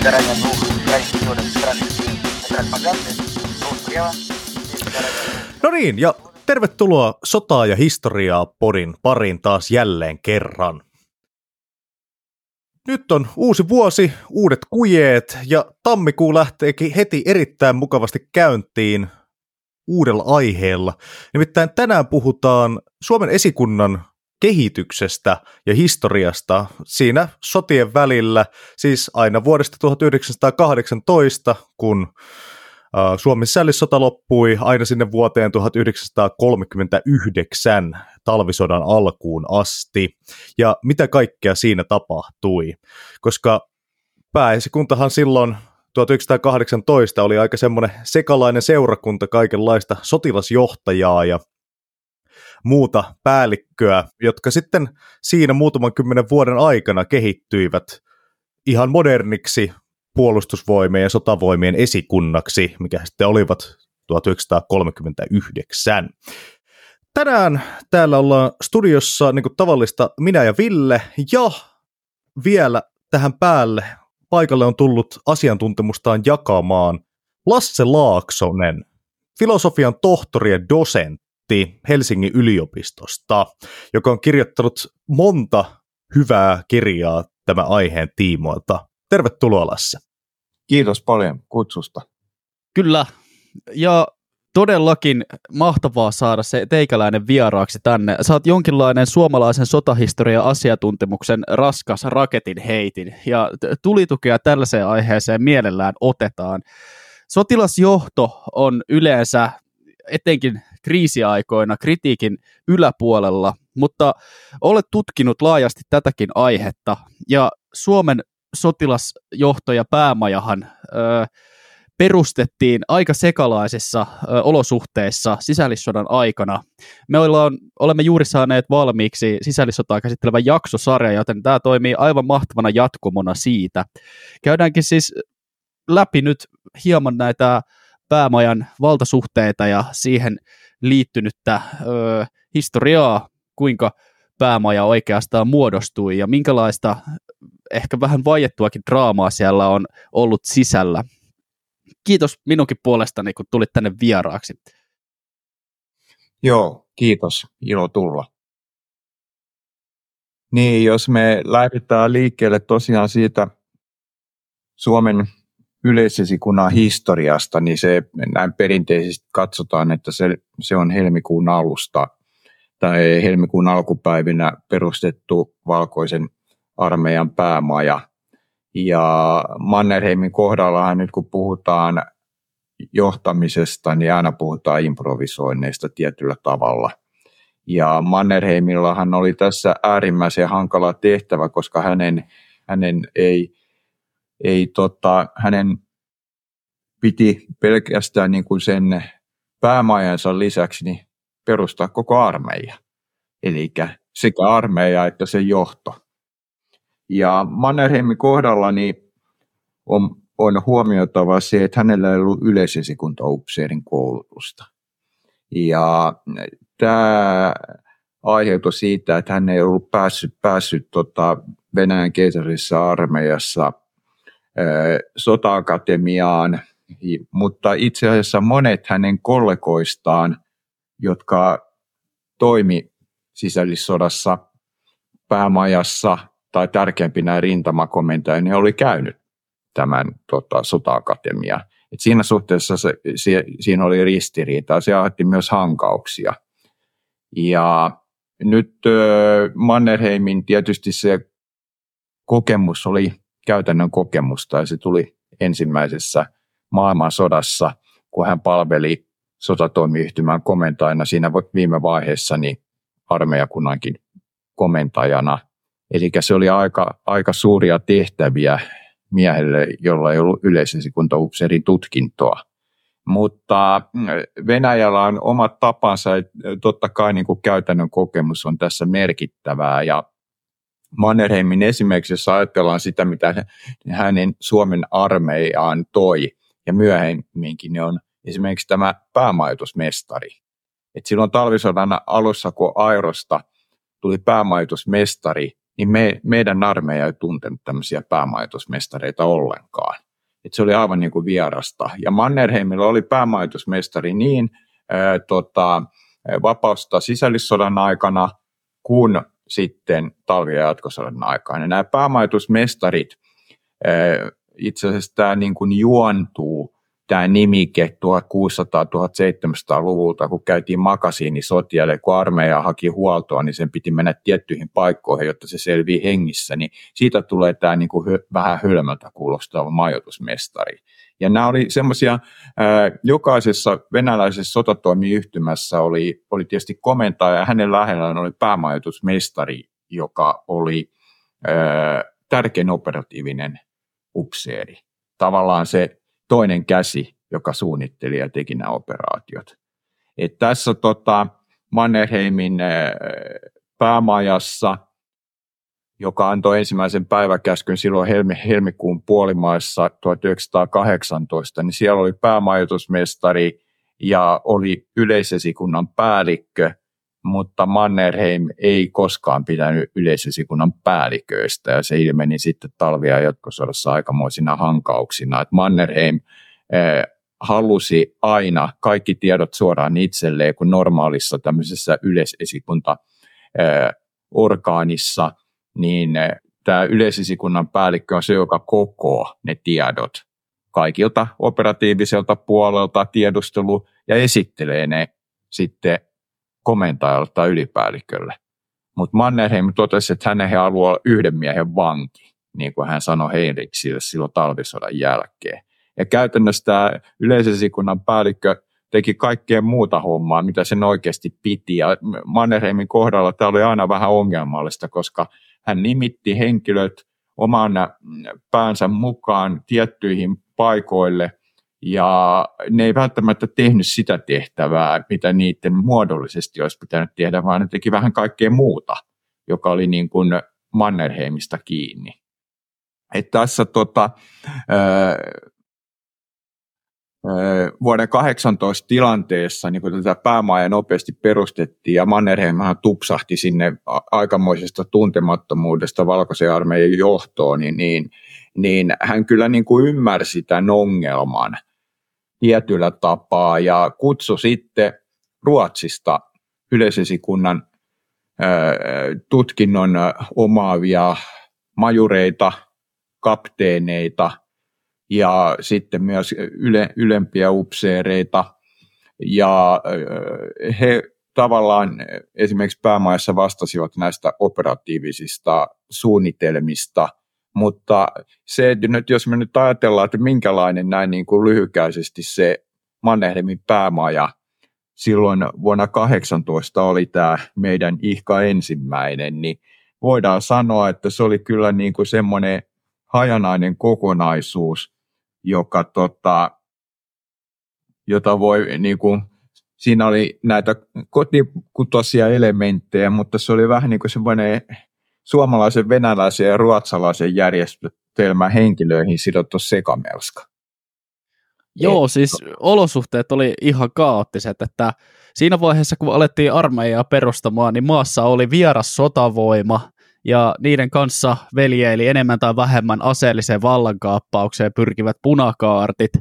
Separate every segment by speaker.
Speaker 1: загорания двух крайних периодов странных пропаганды, ну, слева, и загорание
Speaker 2: No niin, ja tervetuloa Sotaa ja historiaa podin pariin taas jälleen kerran. Nyt on uusi vuosi, uudet kujeet ja tammikuu lähteekin heti erittäin mukavasti käyntiin uudella aiheella. Nimittäin tänään puhutaan Suomen esikunnan kehityksestä ja historiasta siinä sotien välillä, siis aina vuodesta 1918, kun Suomen sällissota loppui aina sinne vuoteen 1939 talvisodan alkuun asti. Ja mitä kaikkea siinä tapahtui? Koska pääesikuntahan silloin 1918 oli aika semmoinen sekalainen seurakunta kaikenlaista sotilasjohtajaa ja muuta päällikköä, jotka sitten siinä muutaman kymmenen vuoden aikana kehittyivät ihan moderniksi puolustusvoimien ja sotavoimien esikunnaksi, mikä sitten olivat 1939. Tänään täällä ollaan studiossa niin kuin tavallista minä ja Ville, ja vielä tähän päälle paikalle on tullut asiantuntemustaan jakamaan Lasse Laaksonen, filosofian tohtori ja dosentti Helsingin yliopistosta, joka on kirjoittanut monta hyvää kirjaa tämän aiheen tiimoilta. Tervetuloa Lasse.
Speaker 3: Kiitos paljon kutsusta.
Speaker 4: Kyllä, ja todellakin mahtavaa saada se teikäläinen vieraaksi tänne. Saat jonkinlainen suomalaisen sotahistoria asiantuntemuksen raskas raketin heitin, ja tulitukea tällaiseen aiheeseen mielellään otetaan. Sotilasjohto on yleensä etenkin kriisiaikoina kritiikin yläpuolella, mutta olet tutkinut laajasti tätäkin aihetta, ja Suomen sotilasjohto ja päämajahan ö, perustettiin aika sekalaisissa ö, olosuhteissa sisällissodan aikana. Me ollaan, olemme juuri saaneet valmiiksi sisällissotaa käsittelevän jaksosarja, joten tämä toimii aivan mahtavana jatkumona siitä. Käydäänkin siis läpi nyt hieman näitä päämajan valtasuhteita ja siihen liittynyttä ö, historiaa, kuinka päämaja oikeastaan muodostui ja minkälaista ehkä vähän vaiettuakin draamaa siellä on ollut sisällä. Kiitos minunkin puolestani, kun tulit tänne vieraaksi.
Speaker 3: Joo, kiitos. Ilo tulla. Niin, jos me lähdetään liikkeelle tosiaan siitä Suomen yleisesikunnan historiasta, niin se näin perinteisesti katsotaan, että se, se on helmikuun alusta tai helmikuun alkupäivinä perustettu valkoisen armeijan päämaja. Ja Mannerheimin kohdallahan nyt kun puhutaan johtamisesta, niin aina puhutaan improvisoinneista tietyllä tavalla. Ja Mannerheimillahan oli tässä äärimmäisen hankala tehtävä, koska hänen, hänen ei, ei tota, hänen piti pelkästään niin kuin sen päämajansa lisäksi niin perustaa koko armeija. Eli sekä armeija että sen johto. Ja Mannerheimin kohdalla niin on, on huomioitava se, että hänellä ei ollut yleisesikuntaupseerin koulutusta. Ja tämä aiheutui siitä, että hän ei ollut päässyt, päässyt tota Venäjän keisarisessa armeijassa sota-akatemiaan, mutta itse asiassa monet hänen kollegoistaan, jotka toimi sisällissodassa päämajassa tai tärkeimpinä rintamakomentajia, ne oli käynyt tämän tota, sota-akatemia. Et siinä suhteessa se, se, siinä oli ristiriita, se aiheutti myös hankauksia. Ja nyt äh, Mannerheimin tietysti se kokemus oli käytännön kokemusta ja se tuli ensimmäisessä maailmansodassa, kun hän palveli sotatoimiyhtymän komentajana siinä viime vaiheessa niin armeijakunnankin komentajana – Eli se oli aika, aika suuria tehtäviä miehelle, jolla ei ollut yleisesikuntaupseerin tutkintoa. Mutta mm, Venäjällä on omat tapansa, totta kai niin kuin käytännön kokemus on tässä merkittävää ja Mannerheimin esimerkiksi, jos ajatellaan sitä, mitä hänen Suomen armeijaan toi, ja myöhemminkin on esimerkiksi tämä päämajoitusmestari. Et silloin talvisodan alussa, kun Airosta tuli päämajoitusmestari, niin me, meidän armeija ei tuntenut tämmöisiä päämajoitusmestareita ollenkaan. Et se oli aivan niin kuin vierasta. Ja Mannerheimilla oli päämajoitusmestari niin ää, tota, vapausta sisällissodan aikana kuin sitten talvi- ja jatkosodan aikana. Nämä päämajoitusmestarit, itse asiassa tämä niin kuin juontuu tämä nimike 1600-1700-luvulta, kun käytiin makasiinisotia, eli kun armeija haki huoltoa, niin sen piti mennä tiettyihin paikkoihin, jotta se selvii hengissä, niin siitä tulee tämä niin kuin vähän hölmöltä kuulostava majoitusmestari. Ja nämä oli semmoisia, jokaisessa venäläisessä sotatoimiyhtymässä oli, oli tietysti komentaja ja hänen lähellään oli päämajoitusmestari, joka oli ää, tärkein operatiivinen upseeri. Tavallaan se toinen käsi, joka suunnitteli ja teki nämä operaatiot. Et tässä tota, Mannerheimin päämajassa, joka antoi ensimmäisen päiväkäskyn silloin helmi, helmikuun puolimaissa 1918, niin siellä oli päämajoitusmestari ja oli yleisesikunnan päällikkö, mutta Mannerheim ei koskaan pitänyt yleisesikunnan päälliköistä ja se ilmeni sitten talvia jatkosodassa aikamoisina hankauksina. Että Mannerheim eh, halusi aina kaikki tiedot suoraan itselleen, kun normaalissa tämmöisessä yleisesikunta eh, orgaanissa, niin eh, tämä yleisesikunnan päällikkö on se, joka kokoo ne tiedot kaikilta operatiiviselta puolelta tiedustelu ja esittelee ne sitten komentajalle tai ylipäällikölle. Mutta Mannerheim totesi, että hänen haluaa yhden miehen vanki, niin kuin hän sanoi Heinrichsille silloin talvisodan jälkeen. Ja käytännössä tämä yleisesikunnan päällikkö teki kaikkea muuta hommaa, mitä sen oikeasti piti. Ja Mannerheimin kohdalla tämä oli aina vähän ongelmallista, koska hän nimitti henkilöt oman päänsä mukaan tiettyihin paikoille – ja ne ei välttämättä tehnyt sitä tehtävää, mitä niiden muodollisesti olisi pitänyt tehdä, vaan ne teki vähän kaikkea muuta, joka oli niin kuin Mannerheimista kiinni. Et tässä tota, vuoden 18 tilanteessa niin kun tätä päämaja nopeasti perustettiin ja Mannerheimhan tupsahti sinne aikamoisesta tuntemattomuudesta valkoisen armeijan johtoon, niin, niin, niin hän kyllä niin kuin ymmärsi tämän ongelman – tietyllä tapaa ja kutsu sitten Ruotsista yleisesikunnan tutkinnon omaavia majureita, kapteeneita ja sitten myös yle, ylempiä upseereita. Ja he tavallaan esimerkiksi päämaissa vastasivat näistä operatiivisista suunnitelmista – mutta se, että nyt jos me nyt ajatellaan, että minkälainen näin niin kuin lyhykäisesti se Mannerheimin päämaja silloin vuonna 18 oli tämä meidän ihka ensimmäinen, niin voidaan sanoa, että se oli kyllä niin kuin semmoinen hajanainen kokonaisuus, joka tota, jota voi niin kuin, siinä oli näitä kotikutoisia elementtejä, mutta se oli vähän niin kuin semmoinen suomalaisen, venäläisen ja ruotsalaisen järjestelmän henkilöihin sidottu sekamelska.
Speaker 4: Joo, Et... siis olosuhteet oli ihan kaoottiset, että siinä vaiheessa, kun alettiin armeijaa perustamaan, niin maassa oli vieras sotavoima, ja niiden kanssa veljeili enemmän tai vähemmän aseelliseen vallankaappaukseen pyrkivät punakaartit,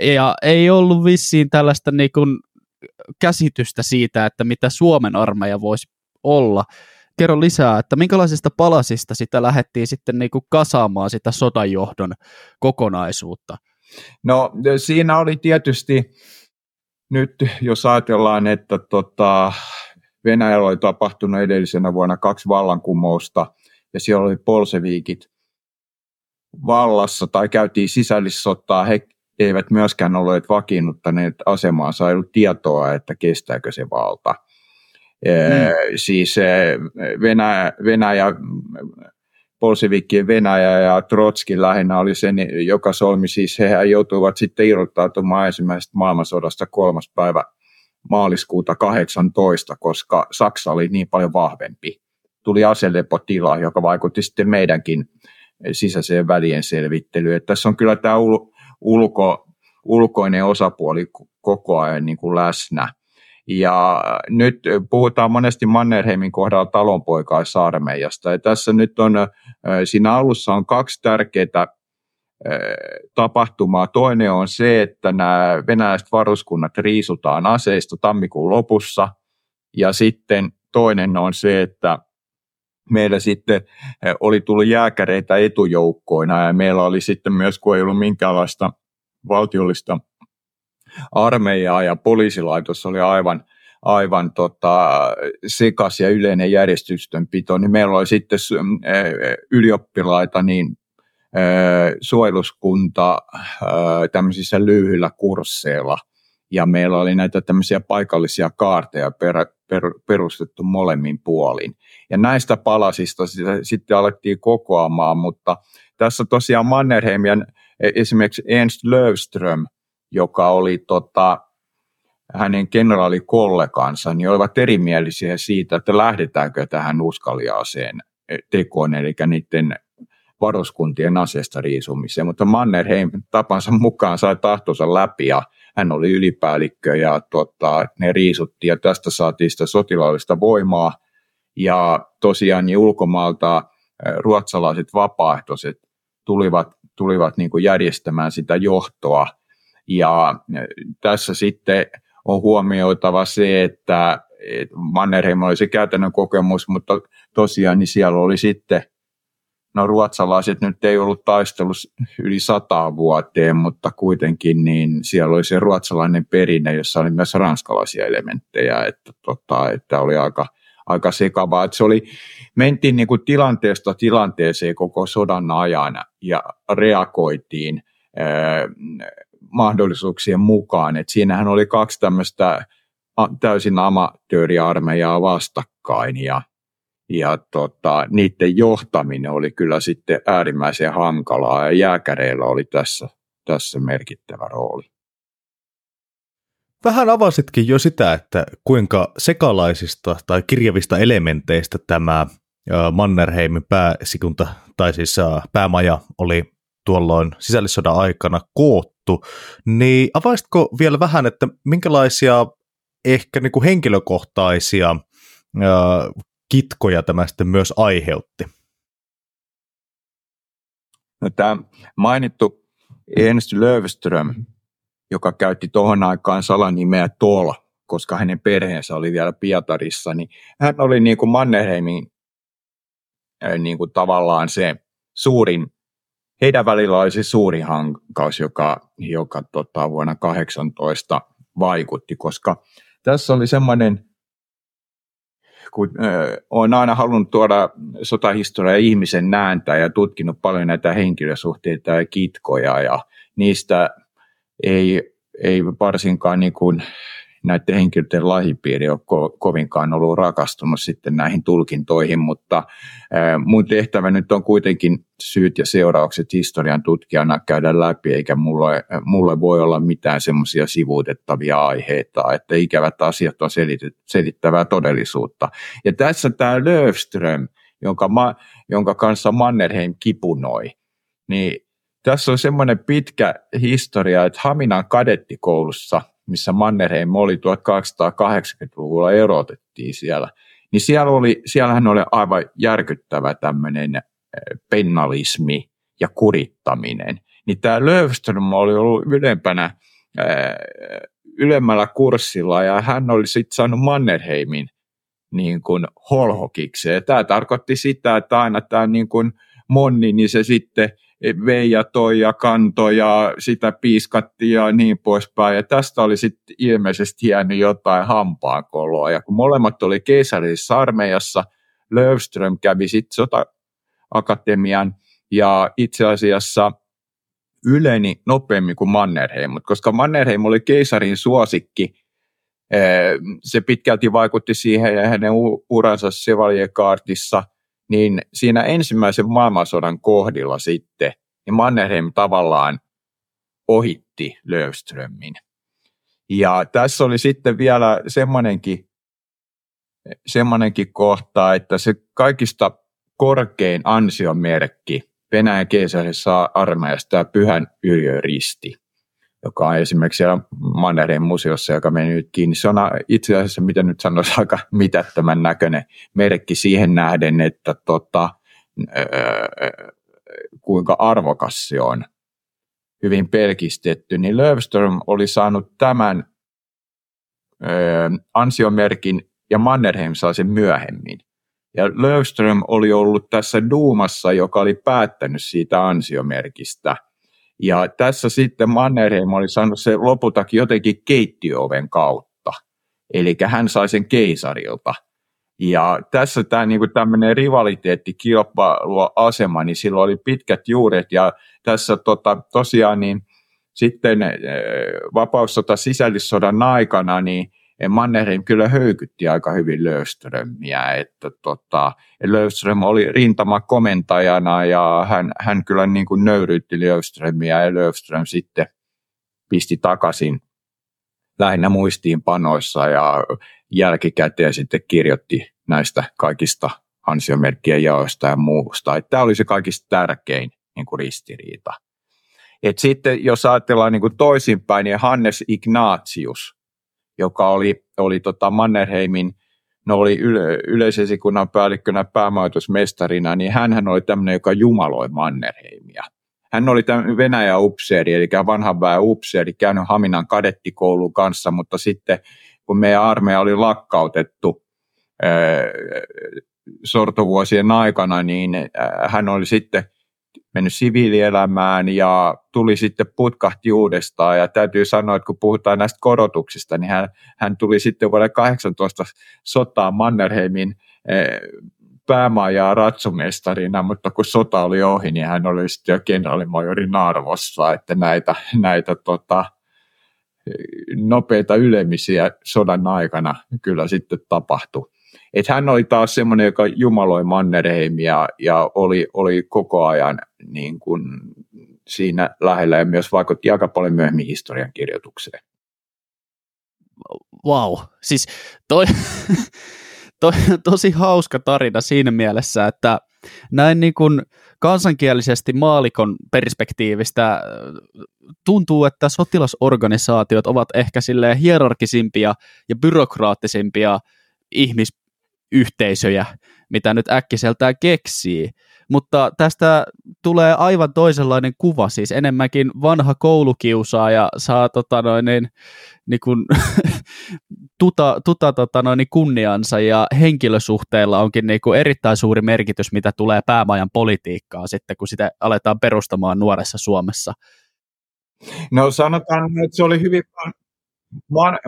Speaker 4: ja ei ollut vissiin tällaista niin kuin käsitystä siitä, että mitä Suomen armeija voisi olla kerro lisää, että minkälaisista palasista sitä lähdettiin sitten niin kuin kasaamaan sitä sotajohdon kokonaisuutta?
Speaker 3: No siinä oli tietysti nyt, jos ajatellaan, että tota, Venäjällä oli tapahtunut edellisenä vuonna kaksi vallankumousta ja siellä oli polseviikit vallassa tai käytiin sisällissotaa, he eivät myöskään olleet vakiinnuttaneet asemaansa, ei ollut tietoa, että kestääkö se valta – Mm. Siis Venäjä, Venäjä Bolshevikien Venäjä ja Trotski lähinnä oli sen, joka solmi, siis he joutuivat sitten irrottautumaan ensimmäisestä maailmansodasta kolmas päivä maaliskuuta 18, koska Saksa oli niin paljon vahvempi. Tuli aselepotila, joka vaikutti sitten meidänkin sisäiseen välien selvittelyyn. Että tässä on kyllä tämä ulko, ulkoinen osapuoli koko ajan niin kuin läsnä. Ja nyt puhutaan monesti Mannerheimin kohdalla talonpoikaisarmeijasta. Ja tässä nyt on, siinä alussa on kaksi tärkeää tapahtumaa. Toinen on se, että nämä venäläiset varuskunnat riisutaan aseista tammikuun lopussa. Ja sitten toinen on se, että meillä sitten oli tullut jääkäreitä etujoukkoina ja meillä oli sitten myös, kun ei ollut minkäänlaista valtiollista armeijaa ja poliisilaitos oli aivan, aivan tota, sekas ja yleinen järjestystönpito, niin meillä oli sitten ylioppilaita niin suojeluskunta tämmöisissä lyhyillä kursseilla ja meillä oli näitä tämmöisiä paikallisia kaarteja per, per, perustettu molemmin puolin. Ja näistä palasista sitten alettiin kokoamaan, mutta tässä tosiaan Mannerheim ja esimerkiksi Ernst Löfström, joka oli tota, hänen kenraalikollegansa, niin olivat erimielisiä siitä, että lähdetäänkö tähän uskaliaaseen tekoon, eli niiden varuskuntien aseesta riisumiseen, mutta Mannerheim tapansa mukaan sai tahtonsa läpi ja hän oli ylipäällikkö ja tota, ne riisuttiin ja tästä saatiin sitä sotilaallista voimaa. Ja tosiaan niin ulkomaalta ruotsalaiset vapaaehtoiset tulivat, tulivat niin kuin järjestämään sitä johtoa. Ja tässä sitten on huomioitava se, että Mannerheim oli se käytännön kokemus, mutta tosiaan niin siellä oli sitten no ruotsalaiset nyt ei ollut taistelussa yli sata vuoteen, mutta kuitenkin niin siellä oli se ruotsalainen perinne, jossa oli myös ranskalaisia elementtejä, että, tota, että oli aika, aika sekavaa. Että se oli, mentiin niin kuin tilanteesta tilanteeseen koko sodan ajan ja reagoitiin ää, mahdollisuuksien mukaan. Et siinähän oli kaksi tämmöistä täysin amatööriarmeijaa vastakkain ja ja tota, niiden johtaminen oli kyllä sitten äärimmäisen hankalaa ja jääkäreillä oli tässä, tässä merkittävä rooli.
Speaker 2: Vähän avasitkin jo sitä, että kuinka sekalaisista tai kirjavista elementeistä tämä Mannerheimin pääsikunta, tai siis päämaja oli tuolloin sisällissodan aikana koottu, niin avaisitko vielä vähän, että minkälaisia ehkä niin kuin henkilökohtaisia kitkoja tämä sitten myös aiheutti?
Speaker 3: No, tämä mainittu Ernst Löfström, joka käytti tuohon aikaan salanimeä Tol, koska hänen perheensä oli vielä Pietarissa, niin hän oli niin kuin Mannerheimin niin kuin tavallaan se suurin, heidän välillä oli se suuri hankaus, joka, joka tota, vuonna 18 vaikutti, koska tässä oli semmoinen kun olen aina halunnut tuoda sotahistoriaa ihmisen nääntä ja tutkinut paljon näitä henkilösuhteita ja kitkoja ja niistä ei, ei varsinkaan niin kuin näiden henkilöiden lahipiiri ole ko- kovinkaan ollut rakastunut sitten näihin tulkintoihin, mutta ää, mun tehtävä nyt on kuitenkin syyt ja seuraukset historian tutkijana käydä läpi, eikä mulle, mulle voi olla mitään semmoisia sivuutettavia aiheita, että ikävät asiat on selit- selittävää todellisuutta. Ja tässä tämä Löfström, jonka, ma, jonka kanssa Mannerheim kipunoi, niin tässä on semmoinen pitkä historia, että Haminan kadettikoulussa – missä Mannerheim oli 1280-luvulla erotettiin siellä, niin siellä oli, siellähän oli aivan järkyttävä tämmöinen eh, pennalismi ja kurittaminen. Niin tämä Löfström oli ollut ylempänä, eh, ylemmällä kurssilla ja hän oli sitten saanut Mannerheimin niin kuin holhokiksi. Ja tämä tarkoitti sitä, että aina tämä niin kuin Monni, niin se sitten vei ja toi ja kantoi ja sitä piiskattiin ja niin poispäin. Ja tästä oli sitten ilmeisesti jäänyt jotain hampaankoloa. Ja kun molemmat oli keisarillisessa armeijassa, Löfström kävi sitten sota-akatemian ja itse asiassa yleni nopeammin kuin Mannerheim, mutta koska Mannerheim oli keisarin suosikki, eh, se pitkälti vaikutti siihen ja hänen uransa Chevalier-kaartissa – niin siinä ensimmäisen maailmansodan kohdilla sitten, niin Mannerheim tavallaan ohitti Löfströmin. Ja tässä oli sitten vielä semmoinenkin, semmoinenkin kohta, että se kaikista korkein ansiomerkki Venäjän keisarisessa armeijasta tämä pyhän risti joka on esimerkiksi siellä Mannerheim museossa, joka meni nyt kiinni. Se on itse asiassa, miten nyt sanoisi, aika mitättömän näköinen merkki siihen nähden, että tota, kuinka arvokas se on, hyvin pelkistetty, niin Löfström oli saanut tämän ansiomerkin ja Mannerheim sai sen myöhemmin. Ja Löfström oli ollut tässä Duumassa, joka oli päättänyt siitä ansiomerkistä. Ja tässä sitten Mannerheim oli saanut se lopultakin jotenkin keittiöoven kautta. Eli hän sai sen keisarilta. Ja tässä tämä niinku tämmöinen rivaliteetti, kilpailuasema, niin sillä oli pitkät juuret. Ja tässä tota, tosiaan niin sitten vapaussota sisällissodan aikana, niin Mannerheim kyllä höykytti aika hyvin Löfströmiä, että tota, Löfström oli rintamakomentajana ja hän, hän kyllä niin kuin nöyryytti Löfströmiä ja Löfström sitten pisti takaisin lähinnä muistiinpanoissa ja jälkikäteen sitten kirjoitti näistä kaikista ansiomerkkien jaoista ja muusta. Tämä oli se kaikista tärkein niin kuin ristiriita. Et sitten jos ajatellaan niin kuin toisinpäin, niin Hannes Ignatius, joka oli, oli tota Mannerheimin, no oli yle, yleisesikunnan päällikkönä päämajoitusmestarina, niin hän oli tämmöinen, joka jumaloi Mannerheimia. Hän oli tämä Venäjä upseeri, eli vanhan väen upseeri, käynyt Haminan kadettikoulun kanssa, mutta sitten kun meidän armeija oli lakkautettu ää, sortovuosien aikana, niin ää, hän oli sitten – mennyt siviilielämään ja tuli sitten putkahti uudestaan. Ja täytyy sanoa, että kun puhutaan näistä korotuksista, niin hän, hän tuli sitten vuonna 18 sotaan Mannerheimin eh, päämajaa ratsumestarina, mutta kun sota oli ohi, niin hän oli sitten jo kenraalimajorin arvossa, että näitä, näitä tota, nopeita ylemisiä sodan aikana kyllä sitten tapahtui. Et hän oli taas semmoinen, joka jumaloi Mannerheimia ja oli, oli koko ajan niin kuin siinä lähellä ja myös vaikutti aika paljon myöhemmin historian kirjoitukseen.
Speaker 4: Wow, siis toi, toi tosi hauska tarina siinä mielessä, että näin niin kuin kansankielisesti maalikon perspektiivistä tuntuu, että sotilasorganisaatiot ovat ehkä silleen hierarkisimpia ja byrokraattisimpia ihmisyhteisöjä, mitä nyt äkkiseltään keksii. Mutta tästä tulee aivan toisenlainen kuva, siis enemmänkin vanha koulukiusaaja saa tota noin, niin, niin kuin, tuta, tuta tota noin, kunniansa ja henkilösuhteilla onkin niin kuin erittäin suuri merkitys, mitä tulee päämajan politiikkaa sitten, kun sitä aletaan perustamaan nuoressa Suomessa.
Speaker 3: No sanotaan, että se oli hyvin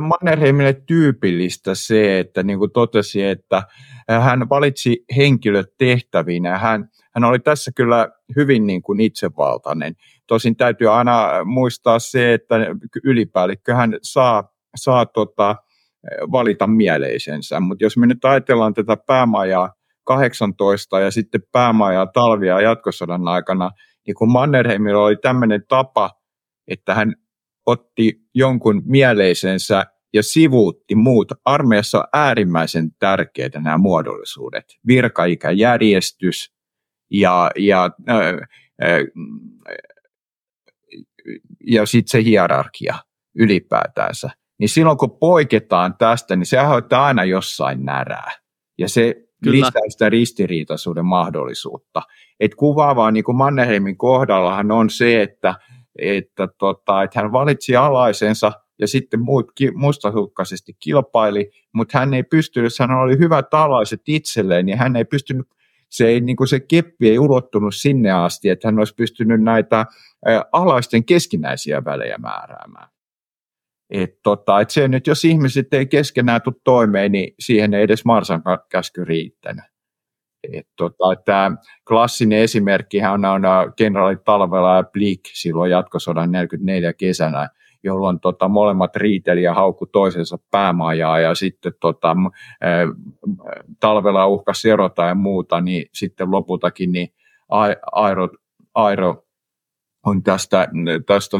Speaker 3: Mannerheimille tyypillistä se, että niin kuin totesi, että hän valitsi henkilöt ja hän, hän oli tässä kyllä hyvin niin kuin itsevaltainen. Tosin täytyy aina muistaa se, että ylipäällikkö hän saa, saa tota, valita mieleisensä, mutta jos me nyt ajatellaan tätä päämajaa 18 ja sitten päämajaa talvia jatkosodan aikana, niin kun Mannerheimilla oli tämmöinen tapa, että hän otti jonkun mieleisensä ja sivuutti muut. Armeijassa on äärimmäisen tärkeitä nämä muodollisuudet. Virkaikäjärjestys ja, ja, äh, ja sitten se hierarkia ylipäätänsä. Niin silloin kun poiketaan tästä, niin se aiheuttaa aina jossain närää. Ja se Kyllä. lisää sitä ristiriitaisuuden mahdollisuutta. Et kuvaavaa niin kuin Mannerheimin kohdallahan on se, että – että, tota, että hän valitsi alaisensa ja sitten muut ki, mustahukkaisesti kilpaili, mutta hän ei pystynyt, hän oli hyvät alaiset itselleen ja hän ei pystynyt, se, ei, niin kuin se keppi ei ulottunut sinne asti, että hän olisi pystynyt näitä alaisten keskinäisiä välejä määräämään. Et tota, et se nyt, jos ihmiset ei keskenään tule toimeen, niin siihen ei edes Marsan käsky riittänyt. Et tota, tämä klassinen esimerkki on, on kenraali Talvela ja Blik silloin jatkosodan 44 kesänä, jolloin tota, molemmat riiteli ja haukku toisensa päämajaa ja sitten tota, ää, Talvela uhkasi erota ja muuta, niin sitten lopultakin niin Airo, Airo on tästä, tästä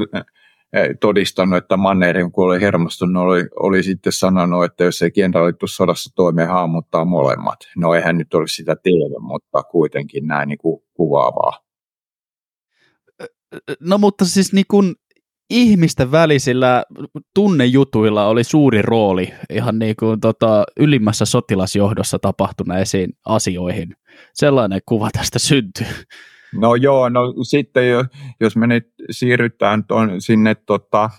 Speaker 3: todistanut, että Mannerheim, kun oli hermostunut, oli, oli sitten sanonut, että jos ei kenraali sodassa toimeen haamuttaa molemmat. No eihän nyt olisi sitä tiedä, mutta kuitenkin näin niin kuin kuvaavaa.
Speaker 4: No mutta siis niin kuin ihmisten välisillä tunnejutuilla oli suuri rooli ihan niin kuin tota, ylimmässä sotilasjohdossa tapahtuneisiin asioihin. Sellainen kuva tästä syntyy.
Speaker 3: No joo, no sitten jos me nyt siirrytään ton, sinne tota,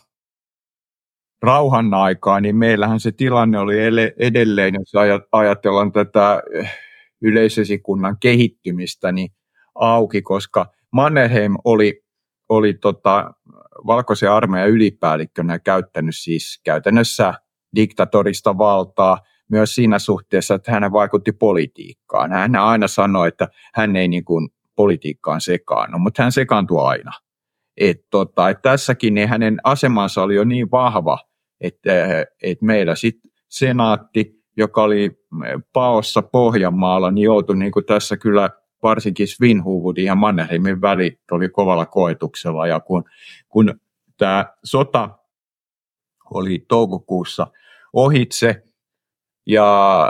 Speaker 3: rauhan aikaan, niin meillähän se tilanne oli edelleen, jos ajatellaan tätä eh, yleisesikunnan kehittymistä, niin auki, koska Mannerheim oli, oli tota, valkoisen armeijan ylipäällikkönä käyttänyt siis käytännössä diktatorista valtaa myös siinä suhteessa, että hän vaikutti politiikkaan. Hän aina sanoi, että hän ei niin kuin politiikkaan sekaannu, mutta hän sekaantui aina. Et tota, et tässäkin niin hänen asemansa oli jo niin vahva, että et meillä sitten senaatti, joka oli paossa Pohjanmaalla, niin joutui niin kuin tässä kyllä varsinkin Svinhuvudin ja Mannerheimin väli oli kovalla koetuksella. Ja kun, kun tämä sota oli toukokuussa ohitse ja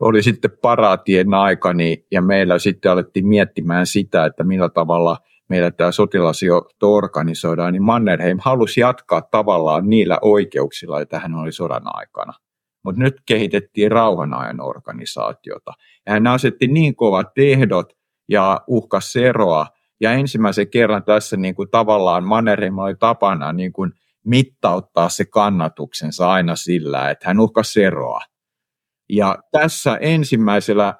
Speaker 3: oli sitten paraatien aika, niin, ja meillä sitten alettiin miettimään sitä, että millä tavalla meillä tämä sotilasjohto organisoidaan, niin Mannerheim halusi jatkaa tavallaan niillä oikeuksilla, joita hän oli sodan aikana. Mutta nyt kehitettiin rauhanajan organisaatiota. Ja hän asetti niin kovat ehdot, ja uhkas eroa. Ja ensimmäisen kerran tässä niin kuin tavallaan Mannerheim oli tapana niin kuin mittauttaa se kannatuksensa aina sillä, että hän uhkasi eroa. Ja tässä ensimmäisellä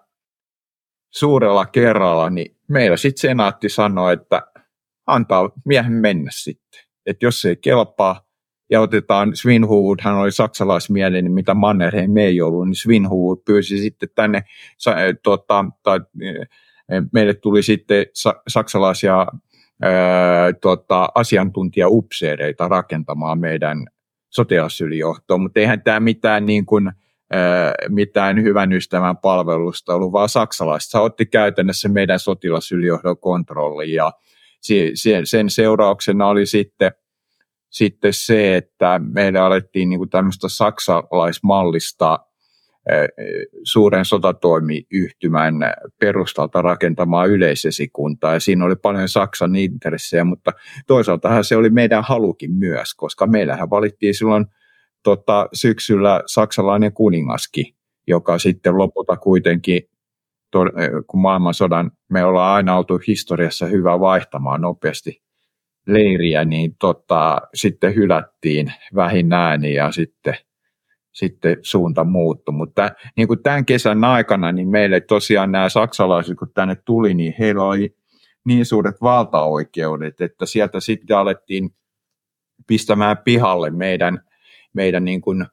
Speaker 3: suurella kerralla, niin meillä sitten senaatti sanoi, että antaa miehen mennä sitten. Että jos se ei kelpaa, ja otetaan Svinhuvud, hän oli saksalaismielinen, mitä Mannerheim ei ollut, niin Svinhuvud pyysi sitten tänne tota, tai, meille tuli sitten saksalaisia ää, tota, asiantuntijaupseereita rakentamaan meidän sotilasylijohtoon, mutta eihän tämä mitään, niin kuin, mitään hyvän ystävän palvelusta ollut, vaan saksalaiset. Se otti käytännössä meidän sotilasylijohdon kontrolli ja sen seurauksena oli sitten, sitten se, että meillä alettiin niin tämmöistä saksalaismallista suuren sotatoimiyhtymän perustalta rakentamaan yleisesikuntaa, ja siinä oli paljon Saksan intressejä, mutta toisaalta se oli meidän halukin myös, koska meillähän valittiin silloin tota, syksyllä saksalainen kuningaskin, joka sitten lopulta kuitenkin, kun maailmansodan, me ollaan aina oltu historiassa hyvä vaihtamaan nopeasti leiriä, niin tota, sitten hylättiin vähin ääni ja sitten – sitten suunta muuttui. Mutta niin kuin tämän kesän aikana, niin meille tosiaan nämä saksalaiset, kun tänne tuli, niin heillä oli niin suuret valtaoikeudet, että sieltä sitten alettiin pistämään pihalle meidän, meidän niin kuin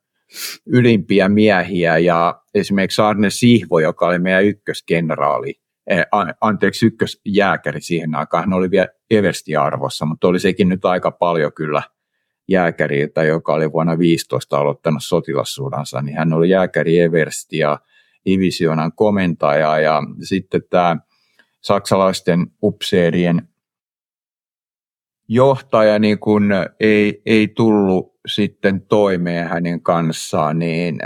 Speaker 3: ylimpiä miehiä ja esimerkiksi Arne Sihvo, joka oli meidän ykkösgeneraali, eh, anteeksi ykkösjääkäri siihen aikaan, hän oli vielä Eversti-arvossa, mutta oli sekin nyt aika paljon kyllä – jääkäriltä, joka oli vuonna 15 aloittanut sotilassuudansa, niin hän oli jääkäri Eversti ja divisionan komentaja ja sitten tämä saksalaisten upseerien johtaja niin kun ei, ei tullut sitten toimeen hänen kanssaan, niin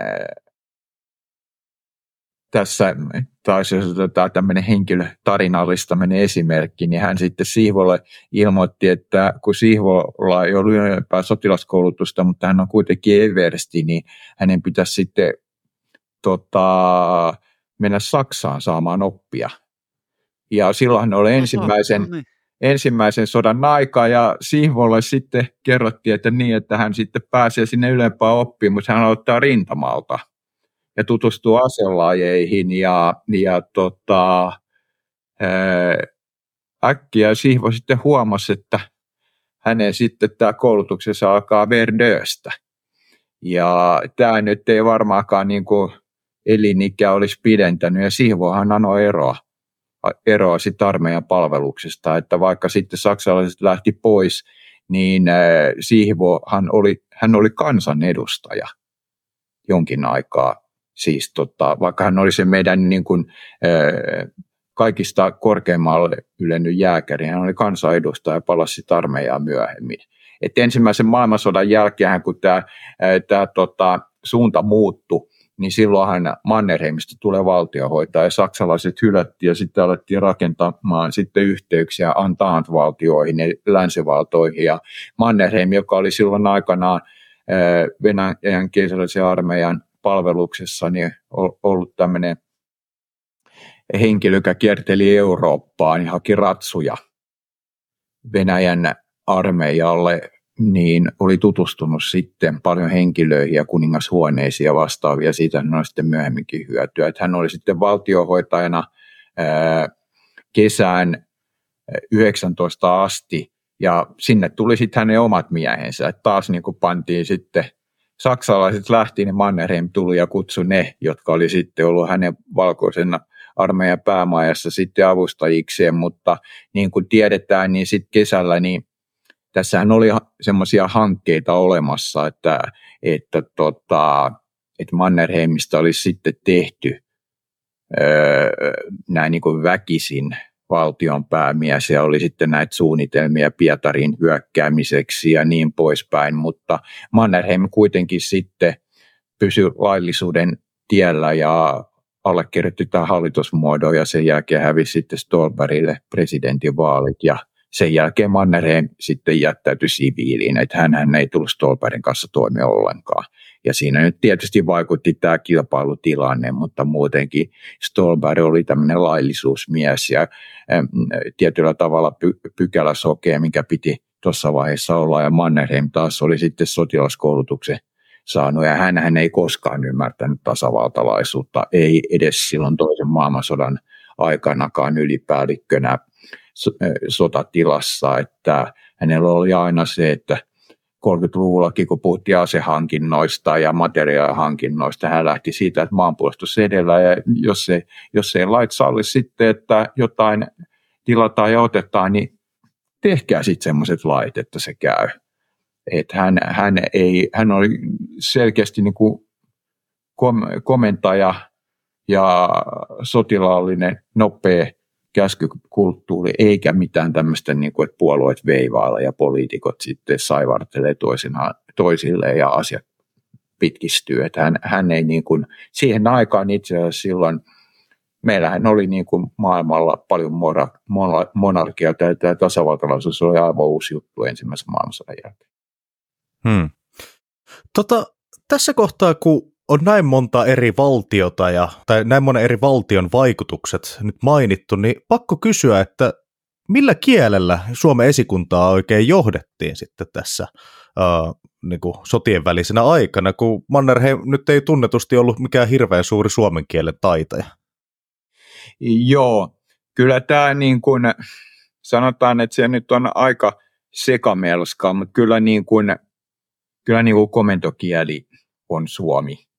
Speaker 3: tässä taisi jos otetaan tämmöinen henkilö tarinallistaminen esimerkki, niin hän sitten Sihvolle ilmoitti, että kun Sihvolla ei ollut ylempää sotilaskoulutusta, mutta hän on kuitenkin eversti, niin hänen pitäisi sitten tota, mennä Saksaan saamaan oppia. Ja silloin hän oli ensimmäisen, no niin. Ensimmäisen sodan aika ja Sihvolle sitten kerrottiin, että niin, että hän sitten pääsee sinne ylempään oppiin, mutta hän aloittaa rintamalta – ja tutustua aselajeihin ja, ja tota, ää, äkkiä Sihvo sitten huomasi, että hänen sitten tämä koulutuksensa alkaa Verdöstä. Ja tämä nyt ei varmaankaan niin kuin elinikä olisi pidentänyt ja Sihvohan anoi eroa, eroa sitten armeijan palveluksesta, että vaikka sitten saksalaiset lähti pois, niin Sihvohan oli, hän oli kansanedustaja jonkin aikaa Siis tota, vaikka hän oli se meidän niin kuin, kaikista korkeimmalle ylennyt jääkäri, hän oli kansanedustaja ja palasi armeijaa myöhemmin. Et ensimmäisen maailmansodan jälkeen, kun tämä tota, suunta muuttui, niin silloinhan Mannerheimista tulee valtiohoitaja. Ja saksalaiset hylättiin ja sitten alettiin rakentamaan sitten yhteyksiä Antant-valtioihin ja länsivaltoihin. Ja Mannerheim, joka oli silloin aikanaan Venäjän keisarallisen armeijan palveluksessa, niin ollut tämmöinen henkilö, joka kierteli Eurooppaa, niin haki ratsuja Venäjän armeijalle, niin oli tutustunut sitten paljon henkilöihin ja kuningashuoneisiin ja vastaavia. Siitä hän on sitten myöhemminkin hyötyä. Että hän oli sitten valtiohoitajana ää, kesään 19 asti ja sinne tuli sitten hänen omat miehensä. Että taas niin kuin pantiin sitten saksalaiset lähti, niin Mannerheim tuli ja kutsui ne, jotka oli sitten ollut hänen valkoisena armeijan päämajassa sitten avustajikseen, mutta niin kuin tiedetään, niin sitten kesällä niin tässähän oli semmoisia hankkeita olemassa, että, että, tota, että Mannerheimista olisi sitten tehty öö, näin niin kuin väkisin valtion päämies ja oli sitten näitä suunnitelmia Pietarin hyökkäämiseksi ja niin poispäin, mutta Mannerheim kuitenkin sitten pysyi laillisuuden tiellä ja allekirjoitti tämän hallitusmuodon ja sen jälkeen hävisi sitten Stolbergille presidentinvaalit ja sen jälkeen Mannerheim sitten jättäytyi siviiliin, että hän ei tullut Stolbergin kanssa toimia ollenkaan. Ja siinä nyt tietysti vaikutti tämä kilpailutilanne, mutta muutenkin Stolberg oli tämmöinen laillisuusmies ja äm, tietyllä tavalla py- pykälä sokea, mikä piti tuossa vaiheessa olla. Ja Mannerheim taas oli sitten sotilaskoulutuksen saanut ja hän ei koskaan ymmärtänyt tasavaltalaisuutta, ei edes silloin toisen maailmansodan aikanakaan ylipäällikkönä sotatilassa, että hänellä oli aina se, että 30-luvullakin, kun puhuttiin asehankinnoista ja materiaalihankinnoista, hän lähti siitä, että maanpuolustus edellä, ja jos, se, jos ei lait salli sitten, että jotain tilataan ja otetaan, niin tehkää sitten semmoiset lait, että se käy. Et hän, hän, ei, hän oli selkeästi niin kuin kom, komentaja ja sotilaallinen, nopea käskykulttuuri, eikä mitään tämmöistä, niin kuin, että puolueet veivailla ja poliitikot sitten saivartelee toisinaan, toisilleen ja asiat pitkistyy. Että hän, hän ei niin kuin, siihen aikaan itse asiassa silloin, meillähän oli niin kuin maailmalla paljon mora, mona, monarkiaa, ja tämä tasavaltalaisuus oli aivan uusi juttu ensimmäisen maailmansodan jälkeen.
Speaker 2: Hmm. Tota, tässä kohtaa, kun on näin monta eri valtiota ja, tai näin monen eri valtion vaikutukset nyt mainittu, niin pakko kysyä, että millä kielellä Suomen esikuntaa oikein johdettiin sitten tässä uh, niin kuin sotien välisenä aikana, kun Mannerheim nyt ei tunnetusti ollut mikään hirveän suuri suomen kielen taitaja?
Speaker 3: Joo, kyllä tämä niin kuin, sanotaan, että se nyt on aika sekamelskaa, mutta kyllä, niin kuin, kyllä niin kuin komentokieli on suomi.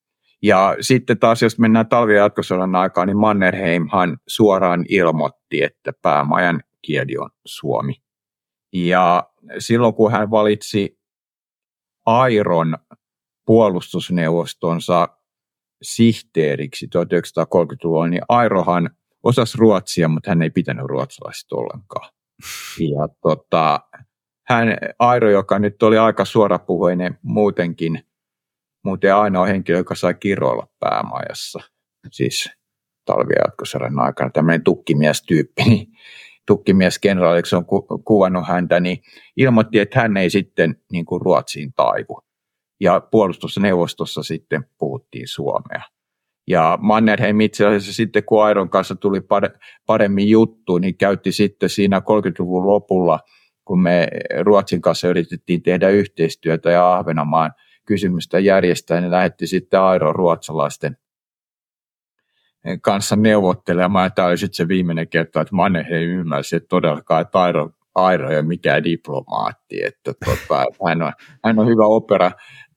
Speaker 3: Ja sitten taas, jos mennään talvi- ja jatkosodan aikaan, niin Mannerheimhan suoraan ilmoitti, että päämajan kieli on suomi. Ja silloin, kun hän valitsi Airon puolustusneuvostonsa sihteeriksi 1930-luvulla, niin Airohan osasi ruotsia, mutta hän ei pitänyt ruotsalaisista ollenkaan. Ja tota, hän, Airo, joka nyt oli aika suorapuheinen muutenkin, muuten ainoa henkilö, joka sai kiroilla päämajassa, siis talvijatkosarjan aikana, tämmöinen tukkimies-tyyppi, niin tukkimies kenraali, se on ku, kuvannut häntä, niin ilmoitti, että hän ei sitten niin kuin Ruotsiin taivu. Ja puolustusneuvostossa sitten puhuttiin suomea. Ja Mannerheim itse asiassa sitten, kun Airon kanssa tuli paremmin juttu, niin käytti sitten siinä 30-luvun lopulla, kun me Ruotsin kanssa yritettiin tehdä yhteistyötä ja Ahvenanmaan kysymystä järjestää, niin lähetti sitten Airo ruotsalaisten kanssa neuvottelemaan. Tämä oli sitten se viimeinen kerta, että Mannerheim ymmärsi, että todellakaan, että Airo, Airo ei ole mikään diplomaatti. Että tota, hän, on, hän on hyvä opera,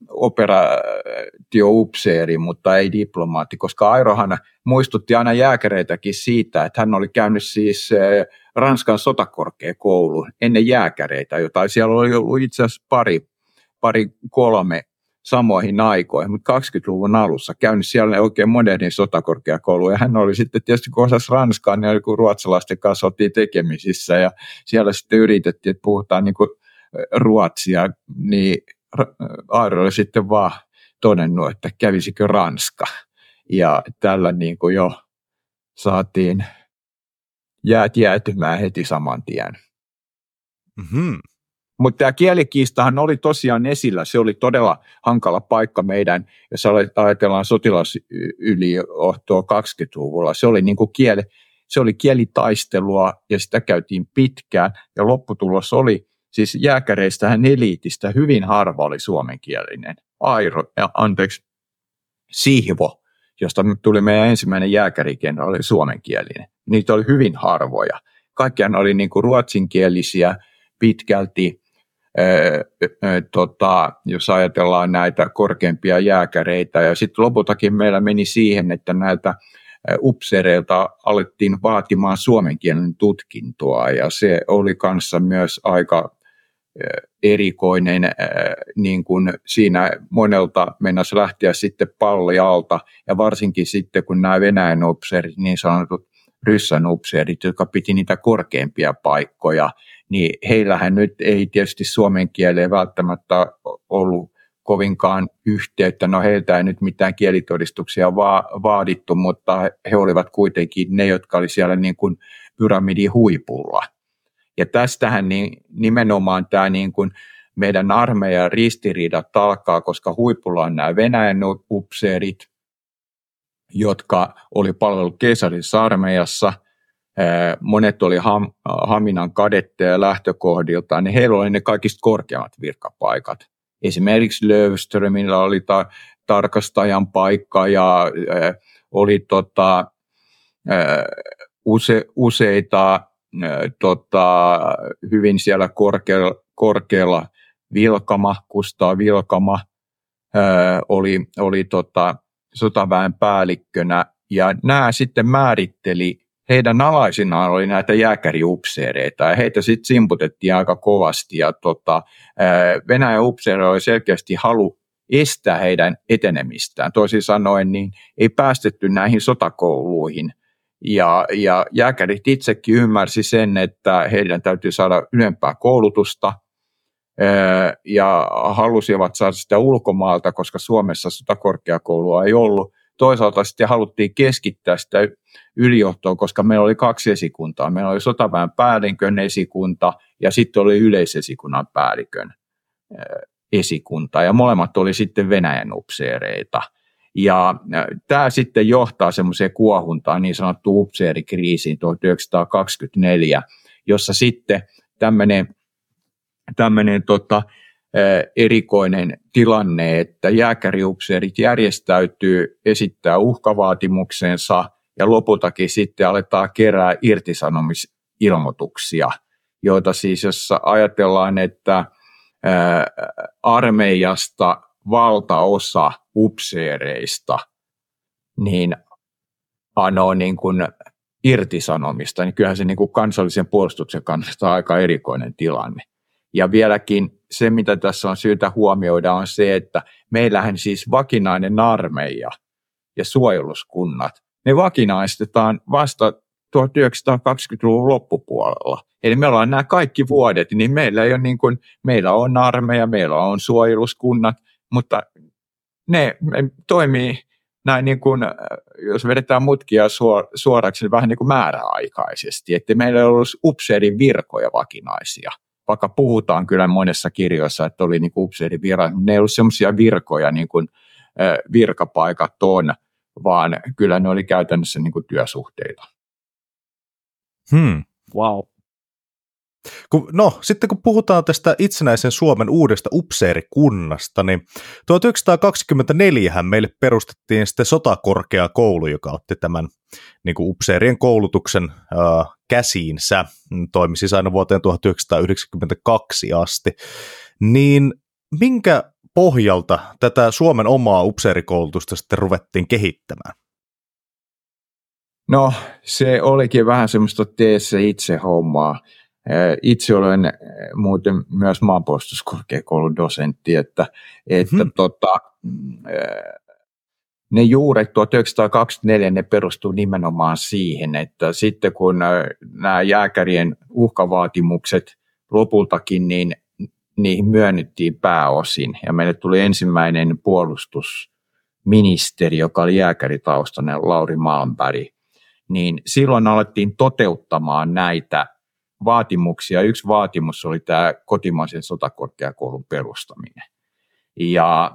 Speaker 3: operaatioupseeri, mutta ei diplomaatti, koska Airohan muistutti aina jääkäreitäkin siitä, että hän oli käynyt siis eh, Ranskan sotakorkeakoulu ennen jääkäreitä, jota siellä oli ollut itse asiassa pari, pari kolme samoihin aikoihin, mutta 20-luvun alussa käynyt siellä oikein modernin sotakorkeakoulu, ja hän oli sitten tietysti, kun osasi ranskaa, niin oli kuin ruotsalaisten kanssa oltiin tekemisissä, ja siellä sitten yritettiin, että puhutaan niin kuin ruotsia, niin Airo oli sitten vaan todennut, että kävisikö Ranska. Ja tällä niin kuin jo saatiin jäät jäätymään heti saman tien.
Speaker 2: Mm-hmm.
Speaker 3: Mutta tämä kielikiistahan oli tosiaan esillä. Se oli todella hankala paikka meidän, jos ajatellaan sotilasyliohtoa 20-luvulla. Se oli, niin kuin kieli, se oli kielitaistelua ja sitä käytiin pitkään. Ja lopputulos oli, siis jääkäreistähän eliitistä hyvin harva oli suomenkielinen. Airo, anteeksi, Sihvo, josta tuli meidän ensimmäinen jääkärikenra, oli suomenkielinen. Niitä oli hyvin harvoja. Kaikkiaan oli niin kuin ruotsinkielisiä pitkälti tota, jos ajatellaan näitä korkeampia jääkäreitä. Ja sitten lopultakin meillä meni siihen, että näiltä upseereilta alettiin vaatimaan suomen kielen tutkintoa ja se oli kanssa myös aika erikoinen, niin kuin siinä monelta mennessä lähteä sitten palli alta, ja varsinkin sitten kun nämä Venäjän upseerit, niin sanotut ryssän upseerit, jotka piti niitä korkeampia paikkoja, niin heillähän nyt ei tietysti suomen kieleen välttämättä ollut kovinkaan yhteyttä. No heiltä ei nyt mitään kielitodistuksia va- vaadittu, mutta he olivat kuitenkin ne, jotka olivat siellä niin kuin pyramidin huipulla. Ja tästähän niin nimenomaan tämä niin kuin meidän armeijan ristiriidat alkaa, koska huipulla on nämä Venäjän upseerit, jotka oli palvellut keisarisessa armeijassa – monet oli Ham, Haminan kadetteja lähtökohdiltaan, niin heillä oli ne kaikista korkeammat virkapaikat. Esimerkiksi Löfströmillä oli ta, tarkastajan paikka ja äh, oli tota, äh, use, useita äh, tota, hyvin siellä korkealla, korkealla Vilkama, Kustaa Vilkama äh, oli, oli tota, sotaväen päällikkönä ja nämä sitten määritteli heidän alaisinaan oli näitä jääkäriupseereita ja heitä sitten simputettiin aika kovasti ja tota, Venäjän upseereilla oli selkeästi halu estää heidän etenemistään. Toisin sanoen niin ei päästetty näihin sotakouluihin ja, ja jääkärit itsekin ymmärsi sen, että heidän täytyy saada ylempää koulutusta ja halusivat saada sitä ulkomaalta, koska Suomessa sotakorkeakoulua ei ollut. Toisaalta sitten haluttiin keskittää sitä ylijohtoon, koska meillä oli kaksi esikuntaa. Meillä oli sotaväen päällikön esikunta ja sitten oli yleisesikunnan päällikön esikunta ja molemmat oli sitten Venäjän upseereita. Ja tämä sitten johtaa semmoiseen kuohuntaan, niin sanottu upseerikriisiin 1924, jossa sitten tämmöinen tämmöinen tota, erikoinen tilanne, että jääkäriupseerit järjestäytyy, esittää uhkavaatimuksensa ja lopultakin sitten aletaan kerää irtisanomisilmoituksia, joita siis jos ajatellaan, että armeijasta valtaosa upseereista niin anoo niin kuin irtisanomista, niin kyllähän se niin kuin kansallisen puolustuksen kannalta aika erikoinen tilanne. Ja vieläkin se, mitä tässä on syytä huomioida, on se, että meillähän siis vakinainen armeija ja suojeluskunnat, ne vakinaistetaan vasta 1920-luvun loppupuolella. Eli me ollaan nämä kaikki vuodet, niin meillä, ei ole niin kuin, meillä on armeija, meillä on suojeluskunnat, mutta ne, toimii näin niin kuin, jos vedetään mutkia suoraksi, niin vähän niin kuin määräaikaisesti, että meillä ei ollut upseerin virkoja vakinaisia – vaikka puhutaan kyllä monessa kirjoissa, että oli niin upseerin vira, ne ei ollut semmoisia virkoja niin kuin virkapaikat on, vaan kyllä ne oli käytännössä niin kuin työsuhteita.
Speaker 2: Hmm.
Speaker 4: Wow.
Speaker 2: Kun, no, sitten kun puhutaan tästä itsenäisen Suomen uudesta upseerikunnasta, niin 1924 meille perustettiin sitten sotakorkeakoulu, joka otti tämän niin kuin upseerien koulutuksen äh, käsiinsä, toimi siis aina vuoteen 1992 asti, niin minkä pohjalta tätä Suomen omaa upseerikoulutusta sitten ruvettiin kehittämään?
Speaker 3: No, se olikin vähän semmoista tee se itse hommaa. Itse olen muuten myös maanpuolustuskorkeakoulun dosentti, että, että hmm. tota, ne juuret 1924 ne perustuu nimenomaan siihen, että sitten kun nämä jääkärien uhkavaatimukset lopultakin, niin niihin myönnyttiin pääosin ja meille tuli ensimmäinen puolustus ministeri, joka oli jääkäritaustainen Lauri Malmberg, niin silloin alettiin toteuttamaan näitä vaatimuksia. Yksi vaatimus oli tämä kotimaisen sotakorkeakoulun perustaminen. Ja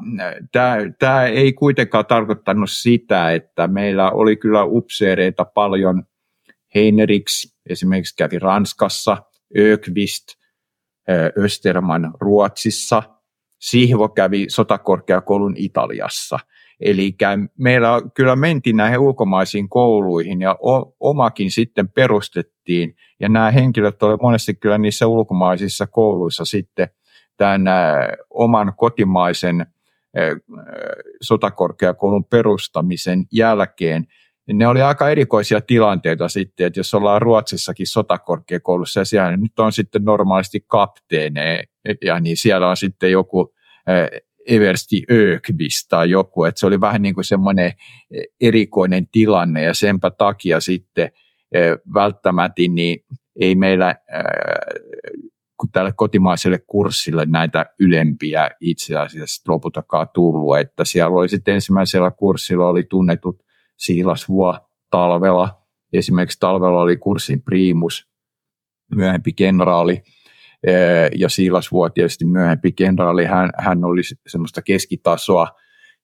Speaker 3: tämä, tämä ei kuitenkaan tarkoittanut sitä, että meillä oli kyllä upseereita paljon. Heineriks esimerkiksi kävi Ranskassa, Ökvist, Österman Ruotsissa, Sihvo kävi sotakorkeakoulun Italiassa. Eli meillä kyllä mentiin näihin ulkomaisiin kouluihin ja omakin sitten perustettiin. Ja nämä henkilöt olivat monesti kyllä niissä ulkomaisissa kouluissa sitten – tämän oman kotimaisen sotakorkeakoulun perustamisen jälkeen, ne oli aika erikoisia tilanteita sitten, että jos ollaan Ruotsissakin sotakorkeakoulussa ja siellä nyt on sitten normaalisti kapteeneja, ja niin siellä on sitten joku Eversti Ökvist tai joku, että se oli vähän niin kuin semmoinen erikoinen tilanne ja senpä takia sitten välttämättä niin ei meillä tälle kotimaiselle kurssille näitä ylempiä itse asiassa lopultakaan tullut, että siellä oli sitten ensimmäisellä kurssilla oli tunnetut Siilas Vuo talvella, esimerkiksi talvella oli kurssin priimus, myöhempi kenraali, ja Siilas Vuo tietysti myöhempi kenraali, hän, hän oli semmoista keskitasoa.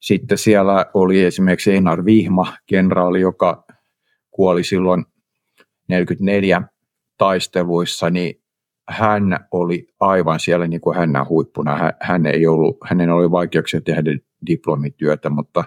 Speaker 3: Sitten siellä oli esimerkiksi Einar Vihma, kenraali, joka kuoli silloin 44 taisteluissa, niin hän oli aivan siellä niin kuin hännän huippuna. Hän, hän ei ollut, hänen oli vaikeuksia tehdä diplomityötä, mutta,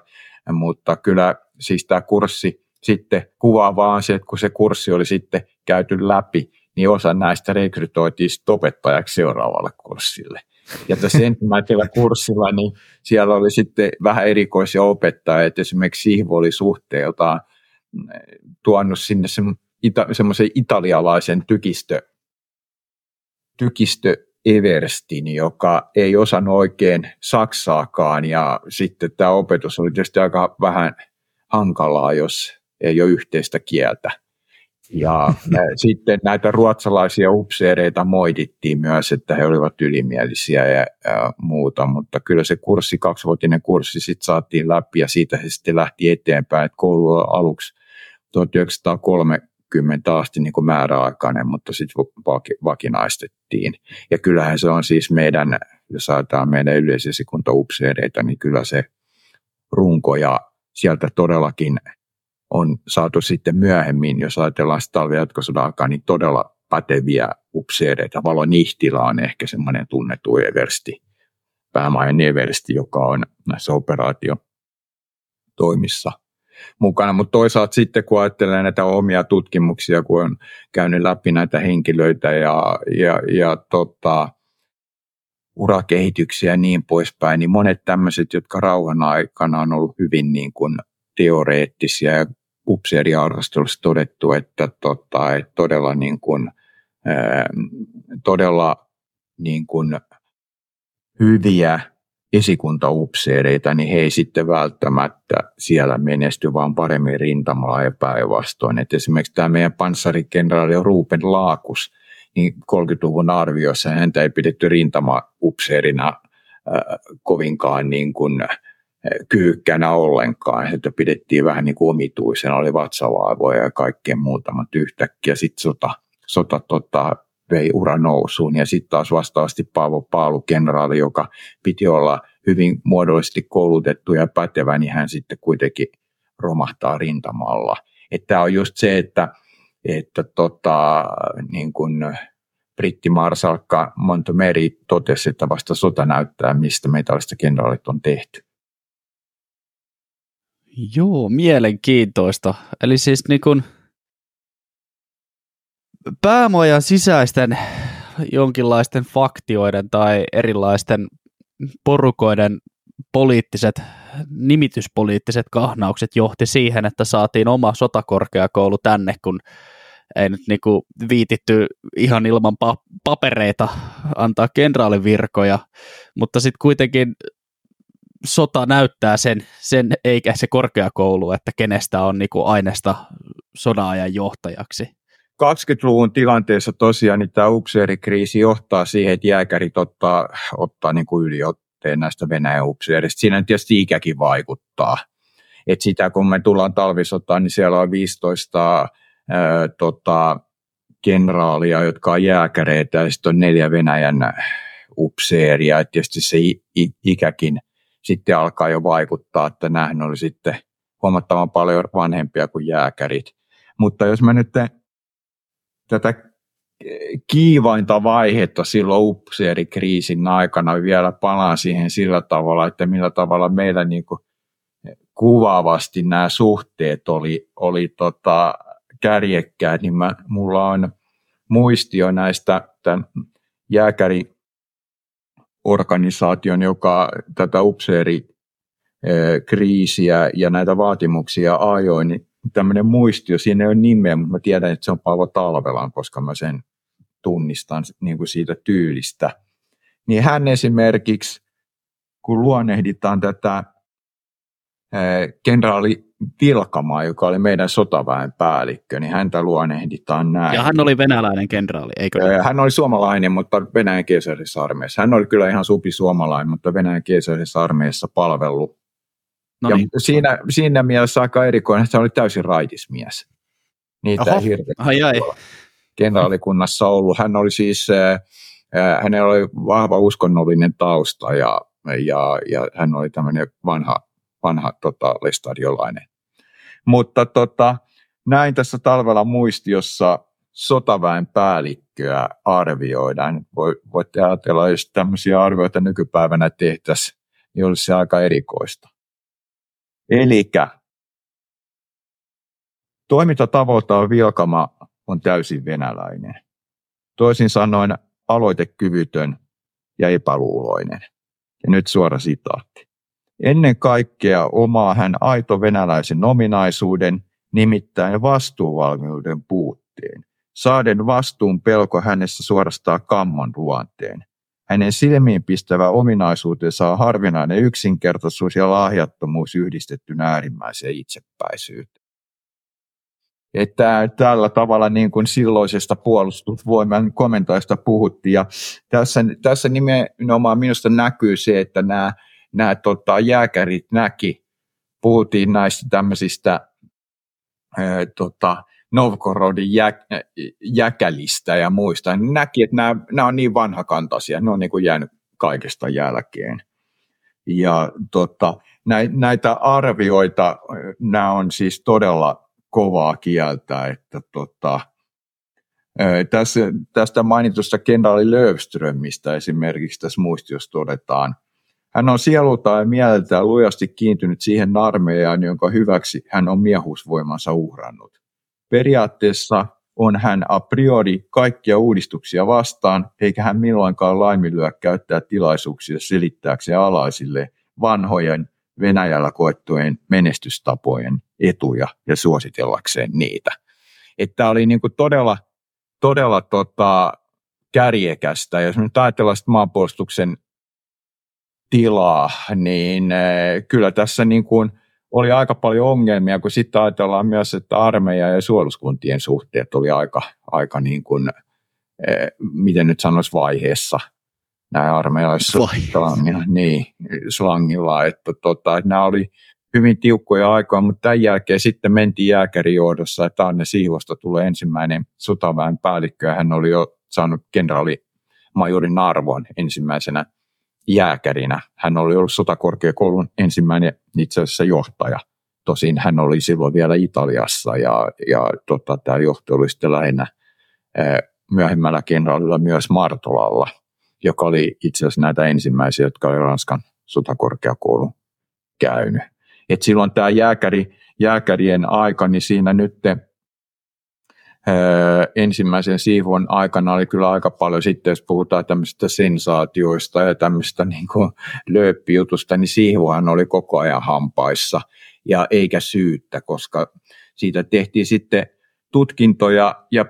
Speaker 3: mutta kyllä siis tämä kurssi sitten kuvaa vaan se, että kun se kurssi oli sitten käyty läpi, niin osa näistä rekrytoitiin opettajaksi seuraavalle kurssille. Ja tässä ensimmäisellä kurssilla, niin siellä oli sitten vähän erikoisia opettajia, että esimerkiksi Sihvo oli suhteeltaan tuonut sinne semmoisen italialaisen tykistö tykistö Everstin, joka ei osannut oikein saksaakaan ja sitten tämä opetus oli tietysti aika vähän hankalaa, jos ei ole yhteistä kieltä. Ja sitten näitä ruotsalaisia upseereita moitittiin myös, että he olivat ylimielisiä ja, ja muuta, mutta kyllä se kurssi, kaksivuotinen kurssi sitten saatiin läpi ja siitä se sitten lähti eteenpäin, että koulu aluksi 1903 20 asti niin kuin määräaikainen, mutta sitten vakinaistettiin. Ja kyllähän se on siis meidän, jos ajatellaan meidän yleisesikuntaupseereita, niin kyllä se runko ja sieltä todellakin on saatu sitten myöhemmin, jos ajatellaan sitä talvijatkosodan aikaa, niin todella päteviä upseereita. Valo Nihtila on ehkä semmoinen tunnettu eversti, päämajan eversti, joka on näissä operaatiotoimissa mukana, mutta toisaalta sitten kun ajattelee näitä omia tutkimuksia, kun on käynyt läpi näitä henkilöitä ja, ja, ja tota, urakehityksiä ja niin poispäin, niin monet tämmöiset, jotka rauhan aikana on ollut hyvin niin kuin teoreettisia ja upseeriarvostelussa todettu, että, tota, että todella, niin kuin, ää, todella niin kuin hyviä esikuntaupseereita, niin he ei sitten välttämättä siellä menesty, vaan paremmin rintamalla ja päinvastoin. Et esimerkiksi tämä meidän panssarikenraali Ruupen Laakus, niin 30-luvun arvioissa häntä ei pidetty rintamaupseerina äh, kovinkaan niin kuin, äh, kyykkänä ollenkaan. Että pidettiin vähän niin kuin omituisena, oli vatsavaivoja ja kaikkea muuta, mutta yhtäkkiä sitten sota, sota tota, vei ura nousuun. Ja sitten taas vastaavasti Paavo Paalu, kenraali, joka piti olla hyvin muodollisesti koulutettu ja pätevä, niin hän sitten kuitenkin romahtaa rintamalla. Tämä on just se, että, että tota, niin kun brittimarsalkka Montgomery totesi, että vasta sota näyttää, mistä metallista kenraalit on tehty.
Speaker 4: Joo, mielenkiintoista. Eli siis niin kun päämajan sisäisten jonkinlaisten faktioiden tai erilaisten porukoiden poliittiset, nimityspoliittiset kahnaukset johti siihen, että saatiin oma sotakorkeakoulu tänne, kun ei nyt niinku viititty ihan ilman pa- papereita antaa kenraalivirkoja, mutta sitten kuitenkin sota näyttää sen, sen, eikä se korkeakoulu, että kenestä on niinku aineesta sodan johtajaksi.
Speaker 3: 20-luvun tilanteessa tosiaan niin tämä upseerikriisi johtaa siihen, että jääkärit ottaa, ottaa niin kuin yliotteen näistä Venäjän upseerista. Siinä tietysti ikäkin vaikuttaa. Et sitä kun me tullaan talvisotaan, niin siellä on 15 ää, tota, kenraalia, jotka on jääkäreitä ja sitten on neljä Venäjän upseeria. Et tietysti se ikäkin sitten alkaa jo vaikuttaa, että nämähän oli sitten huomattavan paljon vanhempia kuin jääkärit. Mutta jos mä nyt tätä kiivainta vaihetta silloin upseerikriisin aikana vielä palaan siihen sillä tavalla, että millä tavalla meillä niin kuin kuvaavasti nämä suhteet oli, oli tota kärjekkäät, niin mä, mulla on muistio näistä tämän jääkäri organisaation, joka tätä upseeri kriisiä ja näitä vaatimuksia ajoi, niin tämmöinen muistio, siinä ei ole nimeä, mutta mä tiedän, että se on Paavo Talvelan, koska mä sen tunnistan niin kuin siitä tyylistä. Niin hän esimerkiksi, kun luonnehditaan tätä kenraali Vilkamaa, joka oli meidän sotaväen päällikkö, niin häntä luonnehditaan näin.
Speaker 4: Ja hän oli venäläinen kenraali, eikö
Speaker 3: niin? Hän oli suomalainen, mutta Venäjän keisarisessa armeijassa. Hän oli kyllä ihan supi suomalainen, mutta Venäjän keisarisessa armeijassa palvellut. No ja niin. siinä, siinä mielessä aika erikoinen, että hän oli täysin raitismies. Niitä Oho. ai, ai. kenraalikunnassa ollut. Hän oli siis, äh, hänellä oli vahva uskonnollinen tausta ja, ja, ja hän oli tämmöinen vanha vanha tota, lestadiolainen. Mutta tota, näin tässä talvella muistiossa sotaväen päällikköä arvioidaan. voitte ajatella, jos tämmöisiä arvioita nykypäivänä tehtäisiin, niin olisi se aika erikoista. Eli toimintatavoiltaan Vilkama on täysin venäläinen. Toisin sanoen aloitekyvytön ja epäluuloinen. Ja nyt suora sitaatti. Ennen kaikkea omaa hän aito venäläisen ominaisuuden, nimittäin vastuuvalmiuden puutteen. Saaden vastuun pelko hänessä suorastaa kamman luonteen. Hänen silmiin pistävä ominaisuutensa on harvinainen yksinkertaisuus ja lahjattomuus yhdistetty äärimmäiseen itsepäisyyteen. Että tällä tavalla niin kuin silloisesta puolustusvoiman komentoista puhuttiin. Ja tässä, tässä nimenomaan minusta näkyy se, että nämä nämä tota, jääkärit näki, puhuttiin näistä tämmöisistä ää, tota, Novgorodin jä, jäkälistä ja muista, niin näki, että nämä, nämä on niin vanhakantaisia, ne on niin kuin jäänyt kaikesta jälkeen. Ja tota, näitä arvioita, nämä on siis todella kovaa kieltä, että tota, tässä, tästä mainitusta kenraali Löfströmistä esimerkiksi tässä muistiossa todetaan – hän on sielultaan ja mieleltään lujasti kiintynyt siihen armeijaan, jonka hyväksi hän on miehuusvoimansa uhrannut. Periaatteessa on hän a priori kaikkia uudistuksia vastaan, eikä hän milloinkaan laiminlyö käyttää tilaisuuksia selittääkseen alaisille vanhojen Venäjällä koettujen menestystapojen etuja ja suositellakseen niitä. Että oli niin kuin todella, todella tota, kärjekästä. Jos nyt ajatellaan maanpuolustuksen tilaa, niin eh, kyllä tässä niin kuin oli aika paljon ongelmia, kun sitten ajatellaan myös, että armeija ja suojeluskuntien suhteet oli aika, aika niin kuin, eh, miten nyt sanoisi vaiheessa. Nämä armeijalaiset slangilla, niin, slangilla, että, tota, että nämä oli hyvin tiukkoja aikoja, mutta tämän jälkeen sitten mentiin jääkärijohdossa, että Anne Siivosta tulee ensimmäinen sotaväen päällikkö, ja hän oli jo saanut kenraali majorin arvon ensimmäisenä jääkärinä. Hän oli ollut sotakorkeakoulun ensimmäinen itse asiassa johtaja. Tosin hän oli silloin vielä Italiassa ja, ja tota, tämä johto oli sitten lähinnä myöhemmällä kenraalilla myös Martolalla, joka oli itse asiassa näitä ensimmäisiä, jotka oli Ranskan sotakorkeakoulun käynyt. Et silloin tämä jääkäri, jääkärien aika, niin siinä nyt ensimmäisen siivun aikana oli kyllä aika paljon sitten, jos puhutaan tämmöisistä sensaatioista ja tämmöistä niin lööppijutusta, niin siivuhan oli koko ajan hampaissa ja eikä syyttä, koska siitä tehtiin sitten tutkintoja ja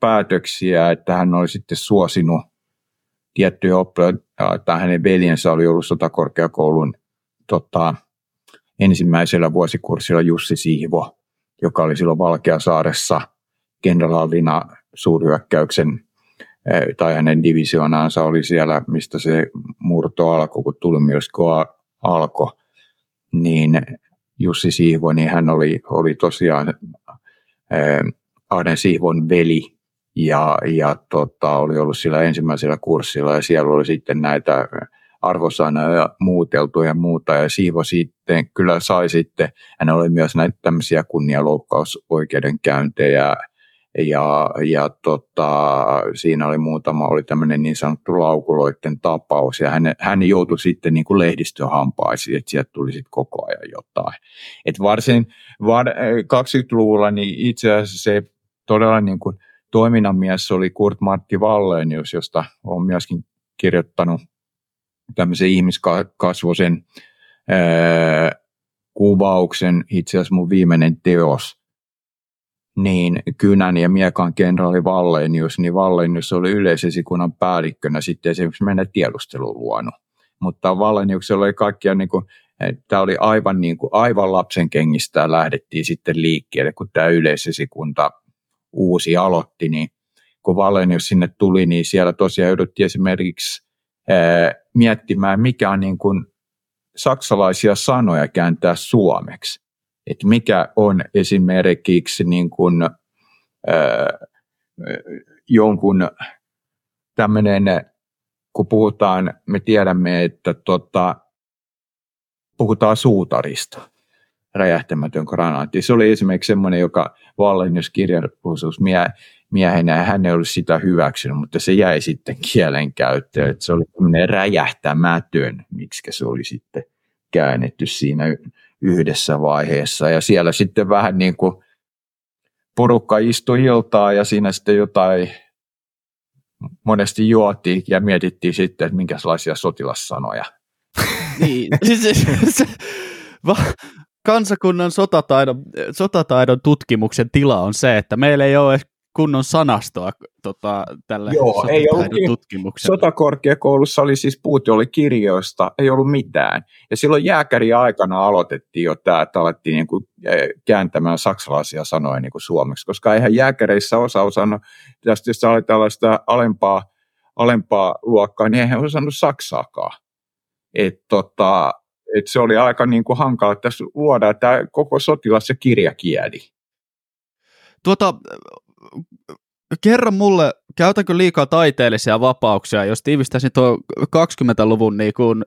Speaker 3: päätöksiä, että hän oli sitten suosinut tiettyjä oppilaita, hänen veljensä oli ollut sotakorkeakoulun tota, ensimmäisellä vuosikurssilla Jussi Siivo, joka oli silloin Valkeasaaressa – kenraalina suurhyökkäyksen eh, tai hänen divisionaansa oli siellä, mistä se murto alkoi, kun Tulmiosko alkoi, niin Jussi Siivo, niin hän oli, oli tosiaan Arden Siivon veli ja, ja tota, oli ollut sillä ensimmäisellä kurssilla ja siellä oli sitten näitä arvosanoja muuteltu ja muuta. Ja Siivo sitten kyllä sai sitten, hän oli myös näitä tämmöisiä kunnianloukkausoikeudenkäyntejä ja, ja tota, siinä oli muutama, oli tämmöinen niin sanottu laukuloiden tapaus, ja hän, hän joutui sitten niin kuin lehdistöhampaisiin, että sieltä tuli sitten koko ajan jotain. Et varsin var, 20-luvulla niin itse asiassa se todella niin kuin toiminnan mies oli Kurt Martti Wallenius, josta olen myöskin kirjoittanut tämmöisen ihmiskasvoisen ää, kuvauksen, itse asiassa mun viimeinen teos, niin Kynän ja Miekan kenraali Vallenius, niin Vallenius oli yleisesikunnan päällikkönä sitten esimerkiksi mennä tiedusteluun luonut. Mutta Valleniuksella oli kaikkia, niin kuin, tämä oli aivan, niin kuin, aivan lapsen kengistä lähdettiin sitten liikkeelle, kun tämä yleisesikunta uusi aloitti, niin kun Vallenius sinne tuli, niin siellä tosiaan jouduttiin esimerkiksi ää, miettimään, mikä on niin kuin saksalaisia sanoja kääntää suomeksi että mikä on esimerkiksi niin kuin, äh, jonkun tämmöinen, kun puhutaan, me tiedämme, että tota, puhutaan suutarista, räjähtämätön granaatti. Se oli esimerkiksi semmoinen, joka Vallenius kirjallisuusmiehenä, miehenä, hän ei ollut sitä hyväksynyt, mutta se jäi sitten kielen käyttöön. Että se oli räjähtämätön, miksi se oli sitten käännetty siinä yhdessä vaiheessa. Ja siellä sitten vähän niin kuin porukka istui iltaa ja siinä sitten jotain monesti juotiin ja mietittiin sitten, että minkälaisia sotilassanoja.
Speaker 4: niin, siis, se, va, kansakunnan sotataidon, sotataidon tutkimuksen tila on se, että meillä ei ole kunnon sanastoa tota, tälle
Speaker 3: Joo, ei ollut tutkimukselle. Sotakorkeakoulussa oli siis puute oli kirjoista, ei ollut mitään. Ja silloin jääkäri aikana aloitettiin jo tämä, että alettiin niin kuin kääntämään saksalaisia sanoja niin kuin suomeksi, koska eihän jääkäreissä osa osannut, tästä jos oli tällaista alempaa, alempaa luokkaa, niin eihän osannut saksaakaan. Et tota, et se oli aika niin kuin hankala tässä luoda tämä koko sotilas- ja kirjakieli.
Speaker 4: Tuota, kerro mulle, käytänkö liikaa taiteellisia vapauksia, jos tiivistäisin tuo 20-luvun niin kuin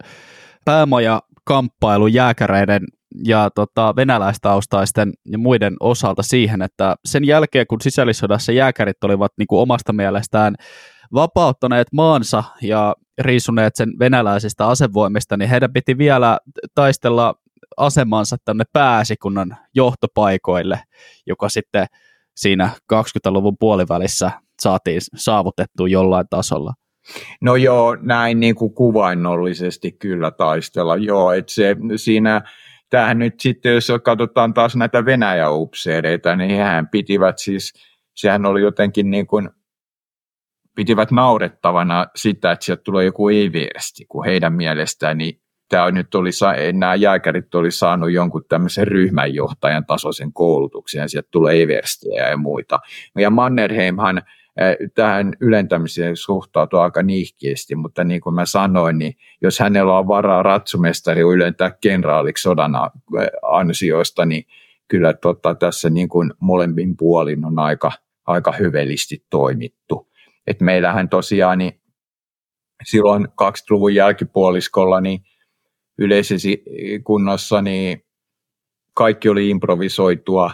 Speaker 4: päämaja kamppailu jääkäreiden ja tota, venäläistaustaisten ja muiden osalta siihen, että sen jälkeen kun sisällissodassa jääkärit olivat niin kuin omasta mielestään vapauttaneet maansa ja riisuneet sen venäläisistä asevoimista, niin heidän piti vielä taistella asemansa tänne pääsikunnan johtopaikoille, joka sitten siinä 20-luvun puolivälissä saatiin saavutettua jollain tasolla.
Speaker 3: No joo, näin niin kuin kuvainnollisesti kyllä taistella. Joo, että se siinä, tähän nyt sitten, jos katsotaan taas näitä Venäjä-upseereita, niin hehän pitivät siis, sehän oli jotenkin niin kuin, pitivät naurettavana sitä, että sieltä tulee joku ei-viesti, kun heidän mielestään niin tämä nyt oli, nämä jääkärit oli saanut jonkun tämmöisen ryhmänjohtajan tasoisen koulutuksen ja sieltä tulee everstiä ja muita. Ja Mannerheimhan tähän ylentämiseen suhtautuu aika nihkeästi, mutta niin kuin mä sanoin, niin jos hänellä on varaa ratsumestari ylentää kenraaliksi sodan ansioista, niin kyllä tota, tässä niin kuin molemmin puolin on aika, aika hyvelisti toimittu. Et meillähän tosiaan niin silloin 20-luvun jälkipuoliskolla niin yleisessä niin kaikki oli improvisoitua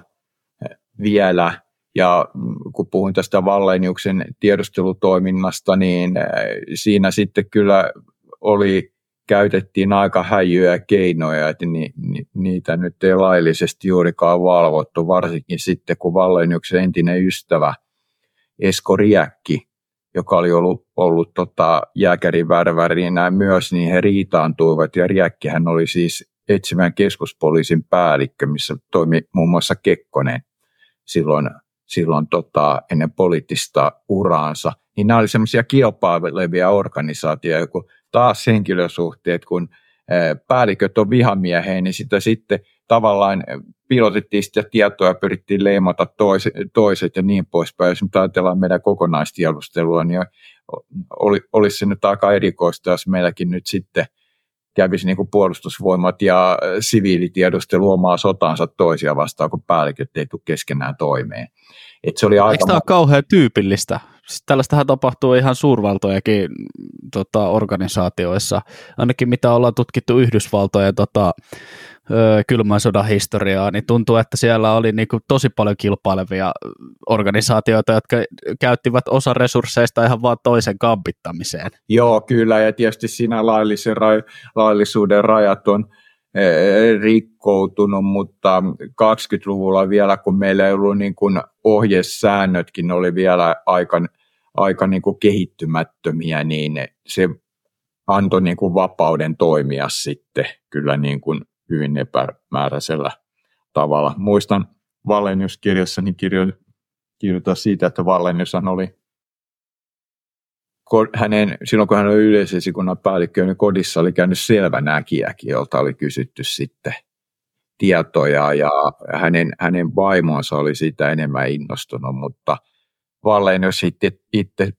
Speaker 3: vielä. Ja kun puhuin tästä Valleniuksen tiedustelutoiminnasta, niin äh, siinä sitten kyllä oli, käytettiin aika häijyjä keinoja, että ni, ni, niitä nyt ei laillisesti juurikaan valvottu, varsinkin sitten kun Valleniuksen entinen ystävä Esko Riäkki joka oli ollut, ollut tota, jääkärin värvärinä myös, niin he riitaantuivat ja Riäkkihän oli siis etsimään keskuspoliisin päällikkö, missä toimi muun muassa Kekkonen silloin, silloin tota, ennen poliittista uraansa. Niin nämä oli semmoisia kilpailevia organisaatioita, kun taas henkilösuhteet, kun päälliköt on vihamieheen, niin sitä sitten tavallaan pilotettiin sitä tietoa ja pyrittiin leimata toiset, toiset ja niin poispäin. Jos nyt ajatellaan meidän kokonaistiedustelua, niin oli, olisi se nyt aika erikoista, jos meilläkin nyt sitten kävisi niin kuin puolustusvoimat ja siviilitiedustelu omaa sotaansa toisia vastaan, kun päälliköt ei tule keskenään toimeen.
Speaker 4: Et se oli aika Eikö tämä ole kauhean tyypillistä? Tällaistähän tapahtuu ihan suurvaltojakin tota, organisaatioissa, ainakin mitä ollaan tutkittu Yhdysvaltojen tota, kylmän sodan historiaa, niin tuntuu, että siellä oli niin kuin tosi paljon kilpailevia organisaatioita, jotka käyttivät osa resursseista ihan vaan toisen kampittamiseen.
Speaker 3: Joo, kyllä, ja tietysti siinä laillisen, laillisuuden rajat on rikkoutunut, mutta 20-luvulla vielä, kun meillä ei ollut niin kuin ohjesäännötkin, oli vielä aika, aika niin kuin kehittymättömiä, niin se antoi niin kuin vapauden toimia sitten kyllä niin kuin hyvin epämääräisellä tavalla. Muistan Valenius-kirjassani kirjo, kirjoittaa siitä, että Valeniushan oli hänen, silloin kun hän oli yleisesikunnan päällikkö, niin kodissa oli käynyt näkijäkin, jolta oli kysytty sitten tietoja ja hänen, hänen vaimonsa oli siitä enemmän innostunut, mutta Valenius sitten itse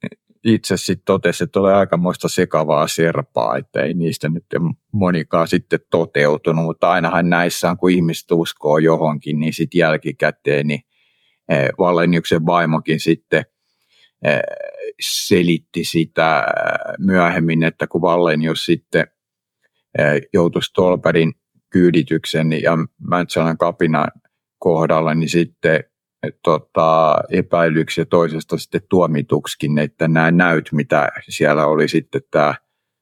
Speaker 3: itse sitten totesi, että oli aikamoista sekavaa serpaa, että ei niistä nyt monikaan sitten toteutunut, mutta ainahan näissä on, kun ihmiset uskoo johonkin, niin sitten jälkikäteen niin eh, Valleniuksen vaimokin sitten eh, selitti sitä eh, myöhemmin, että kun Vallenius sitten joutui Stolperin kyydityksen ja Mäntsälän kapinan kohdalla, niin sitten tota, epäilyksiä toisesta sitten tuomituksikin, että nämä näyt, mitä siellä oli sitten tämä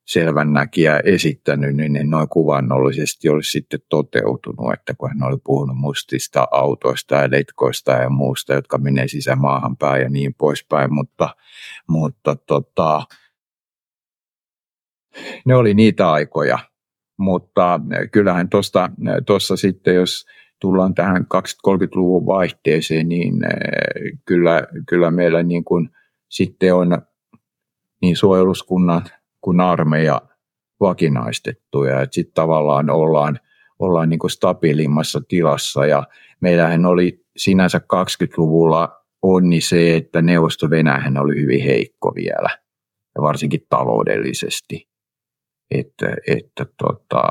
Speaker 3: selvännäkijä esittänyt, niin ne noin kuvannollisesti olisi sitten toteutunut, että kun hän oli puhunut mustista autoista ja letkoista ja muusta, jotka menee sisämaahan päin ja niin poispäin, mutta, mutta tota, ne oli niitä aikoja, mutta kyllähän tuossa sitten, jos tullaan tähän 20-30-luvun vaihteeseen, niin eh, kyllä, kyllä meillä niin kuin sitten on niin suojeluskunnan kuin armeija vakinaistettuja, että sitten tavallaan ollaan, ollaan niin kuin stabiilimmassa tilassa ja meillähän oli sinänsä 20-luvulla onni se, että neuvosto Venäjähän oli hyvin heikko vielä ja varsinkin taloudellisesti. Että, että tota,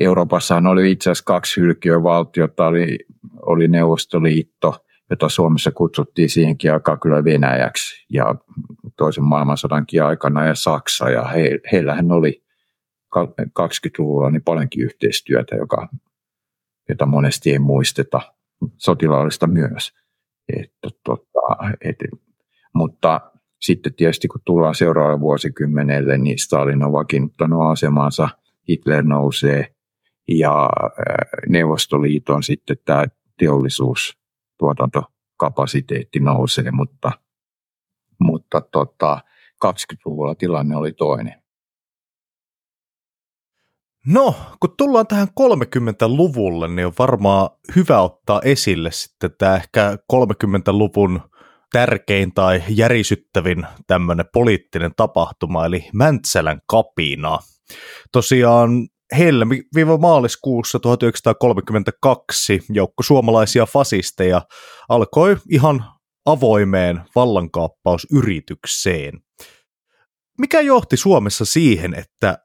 Speaker 3: Euroopassahan oli itse asiassa kaksi hylkiövaltiota, oli, oli Neuvostoliitto, jota Suomessa kutsuttiin siihenkin aikaan kyllä Venäjäksi ja toisen maailmansodankin aikana ja Saksa ja he, heillähän oli 20-luvulla niin paljonkin yhteistyötä, joka, jota monesti ei muisteta, sotilaallista myös. Että, tota, et, mutta sitten tietysti kun tullaan seuraavalle vuosikymmenelle, niin Stalin on vakiinnuttanut asemansa, Hitler nousee, ja Neuvostoliiton sitten tämä teollisuus, tuotantokapasiteetti nousee, mutta, mutta tota, 20-luvulla tilanne oli toinen.
Speaker 2: No, kun tullaan tähän 30-luvulle, niin on varmaan hyvä ottaa esille sitten tämä ehkä 30-luvun tärkein tai järisyttävin tämmöinen poliittinen tapahtuma, eli Mäntsälän kapina. Tosiaan helmi-maaliskuussa 1932 joukko suomalaisia fasisteja alkoi ihan avoimeen vallankaappausyritykseen. Mikä johti Suomessa siihen, että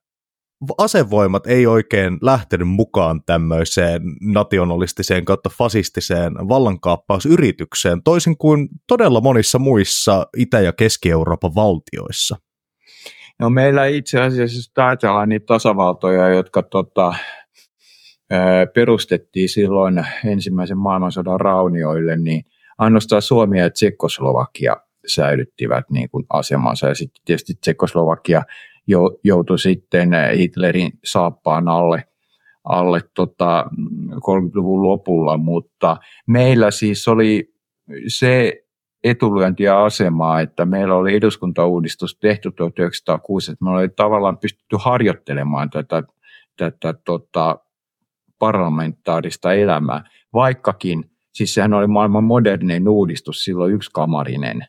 Speaker 2: asevoimat ei oikein lähtenyt mukaan tämmöiseen nationalistiseen kautta fasistiseen vallankaappausyritykseen, toisin kuin todella monissa muissa Itä- ja Keski-Euroopan valtioissa?
Speaker 3: No meillä itse asiassa, ajatellaan niitä tasavaltoja, jotka tota, perustettiin silloin ensimmäisen maailmansodan raunioille, niin ainoastaan Suomi ja Tsekoslovakia säilyttivät niin kuin asemansa. Ja sitten tietysti Tsekoslovakia joutui sitten Hitlerin saappaan alle, alle tota 30-luvun lopulla, mutta meillä siis oli se etulyöntiä asemaa, että meillä oli eduskuntauudistus tehty 1906, että me oli tavallaan pystytty harjoittelemaan tätä, tätä tota, parlamentaarista elämää, vaikkakin, siis sehän oli maailman modernein uudistus, silloin yksikamarinen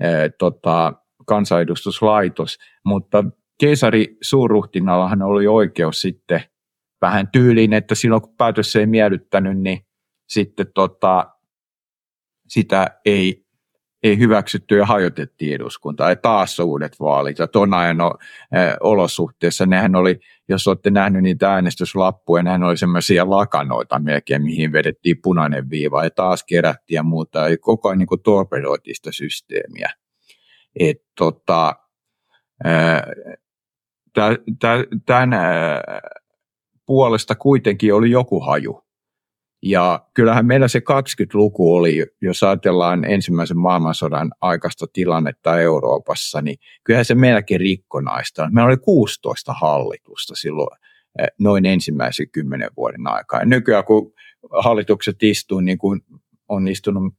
Speaker 3: ää, tota, kansanedustuslaitos, mutta keisari suurruhtinallahan oli oikeus sitten vähän tyyliin, että silloin kun päätös ei miellyttänyt, niin sitten tota, sitä ei ei hyväksytty ja hajotettiin eduskuntaa. Ja taas uudet vaalit. Ja tuon ajan olosuhteessa nehän oli, jos olette nähneet niitä äänestyslappuja, nehän oli semmoisia lakanoita melkein, mihin vedettiin punainen viiva ja taas kerättiin ja muuta. Ja koko ajan niin torpedoitiin sitä systeemiä. Et, tota, tämän puolesta kuitenkin oli joku haju. Ja kyllähän meillä se 20-luku oli, jos ajatellaan ensimmäisen maailmansodan aikaista tilannetta Euroopassa, niin kyllähän se meilläkin rikkonaista. Meillä oli 16 hallitusta silloin noin ensimmäisen kymmenen vuoden aikaa. Ja nykyään kun hallitukset istuu, niin kuin on istunut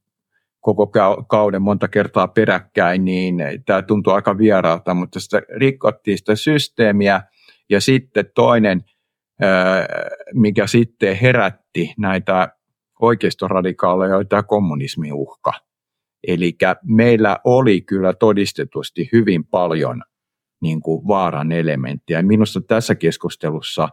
Speaker 3: koko kauden monta kertaa peräkkäin, niin tämä tuntuu aika vieraalta, mutta sitä rikkottiin sitä systeemiä. Ja sitten toinen, mikä sitten herätti näitä oikeistoradikaaleja, oli tämä kommunismiuhka. Eli meillä oli kyllä todistetusti hyvin paljon niin kuin vaaran elementtejä. Minusta tässä keskustelussa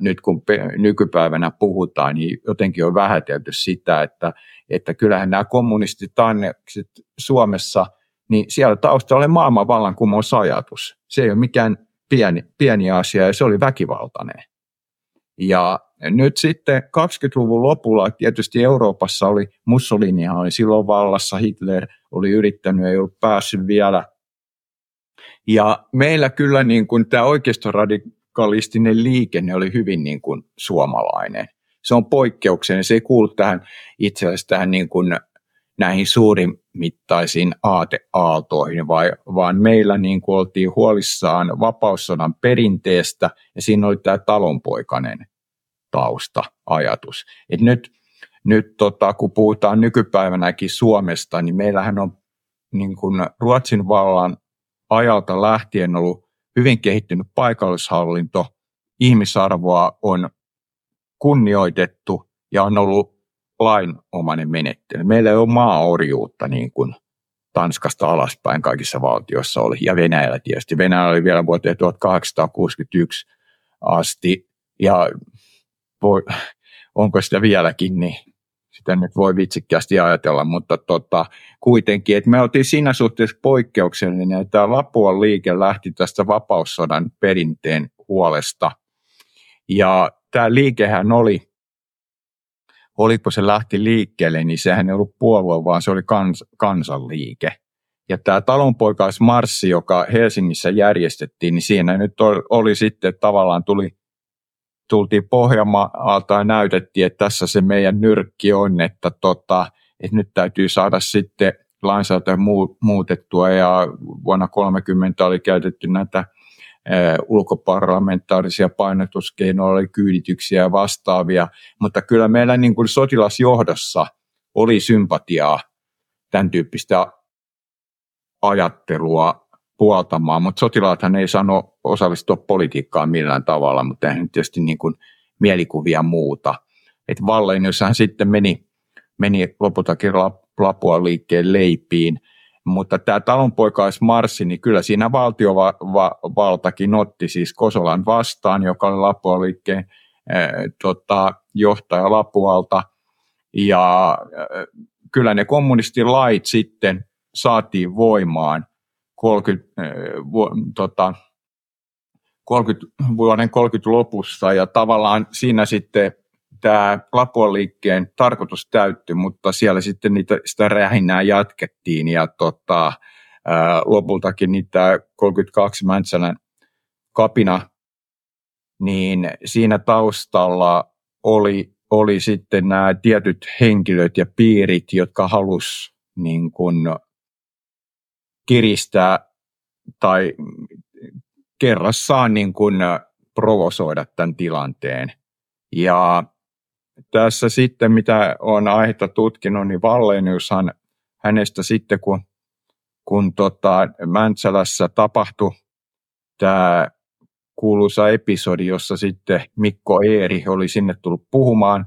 Speaker 3: nyt kun nykypäivänä puhutaan, niin jotenkin on vähätelty sitä, että, että kyllähän nämä kommunistit annekset Suomessa, niin siellä taustalla oli maailman vallankumousajatus. Se ei ole mikään pieni, pieni asia ja se oli väkivaltainen. Ja nyt sitten 20-luvun lopulla tietysti Euroopassa oli, Mussolini oli silloin vallassa, Hitler oli yrittänyt, ei ollut päässyt vielä. Ja meillä kyllä niin kuin tämä oikeistoradikaalistinen liikenne oli hyvin niin kuin suomalainen. Se on poikkeuksellinen, se ei kuulu tähän itse asiassa tähän niin kuin näihin suurimittaisiin aateaaltoihin, vai, vaan meillä niin kuin oltiin huolissaan vapaussodan perinteestä, ja siinä oli tämä talonpoikainen tausta-ajatus. Et nyt nyt tota, kun puhutaan nykypäivänäkin Suomesta, niin meillähän on niin kuin Ruotsin vallan ajalta lähtien ollut hyvin kehittynyt paikallishallinto, ihmisarvoa on kunnioitettu ja on ollut lainomainen menettely. Meillä ei ole maaorjuutta niin kuin Tanskasta alaspäin kaikissa valtioissa oli, ja Venäjällä tietysti. Venäjällä oli vielä vuoteen 1861 asti, ja voi, onko sitä vieläkin, niin sitä nyt voi vitsikkäästi ajatella, mutta tota, kuitenkin, että me oltiin siinä suhteessa poikkeuksellinen, että tämä Lapuan liike lähti tästä vapaussodan perinteen huolesta. Ja tämä liikehän oli oliko se lähti liikkeelle, niin sehän ei ollut puolue, vaan se oli kans, kansanliike. Ja tämä talonpoikaismarssi, joka Helsingissä järjestettiin, niin siinä nyt oli sitten tavallaan tuli, tultiin Pohjanmaalta ja näytettiin, että tässä se meidän nyrkki on, että, tota, että nyt täytyy saada sitten lainsäädäntö muutettua. Ja vuonna 30 oli käytetty näitä ulkoparlamentaarisia painotuskeinoja, oli kyydityksiä ja vastaavia, mutta kyllä meillä niin kuin sotilasjohdossa oli sympatiaa tämän tyyppistä ajattelua puoltamaan, mutta sotilaathan ei sano osallistua politiikkaan millään tavalla, mutta eihän tietysti niin kuin mielikuvia muuta. Et Walleniushan sitten meni, meni lopultakin Lapua liikkeen leipiin, mutta tämä talonpoikaismarssi, niin kyllä siinä valtiovaltakin otti siis Kosolan vastaan, joka oli Lapua-liikkeen äh, tota, johtaja Lapualta. Ja kyllä ne kommunistilait sitten saatiin voimaan 30, äh, vu, tota, 30, vuoden 30 lopussa ja tavallaan siinä sitten tämä Lapuan liikkeen tarkoitus täyttyi, mutta siellä sitten niitä, sitä rähinää jatkettiin ja tota, ää, lopultakin niitä 32 Mäntsälän kapina, niin siinä taustalla oli, oli sitten nämä tietyt henkilöt ja piirit, jotka halus niin kun, kiristää tai kerrassaan niin kun, provosoida tämän tilanteen. Ja tässä sitten, mitä on aihetta tutkinut, niin Valleniushan hänestä sitten, kun, kun tota Mäntsälässä tapahtui tämä kuuluisa episodi, jossa sitten Mikko Eeri oli sinne tullut puhumaan,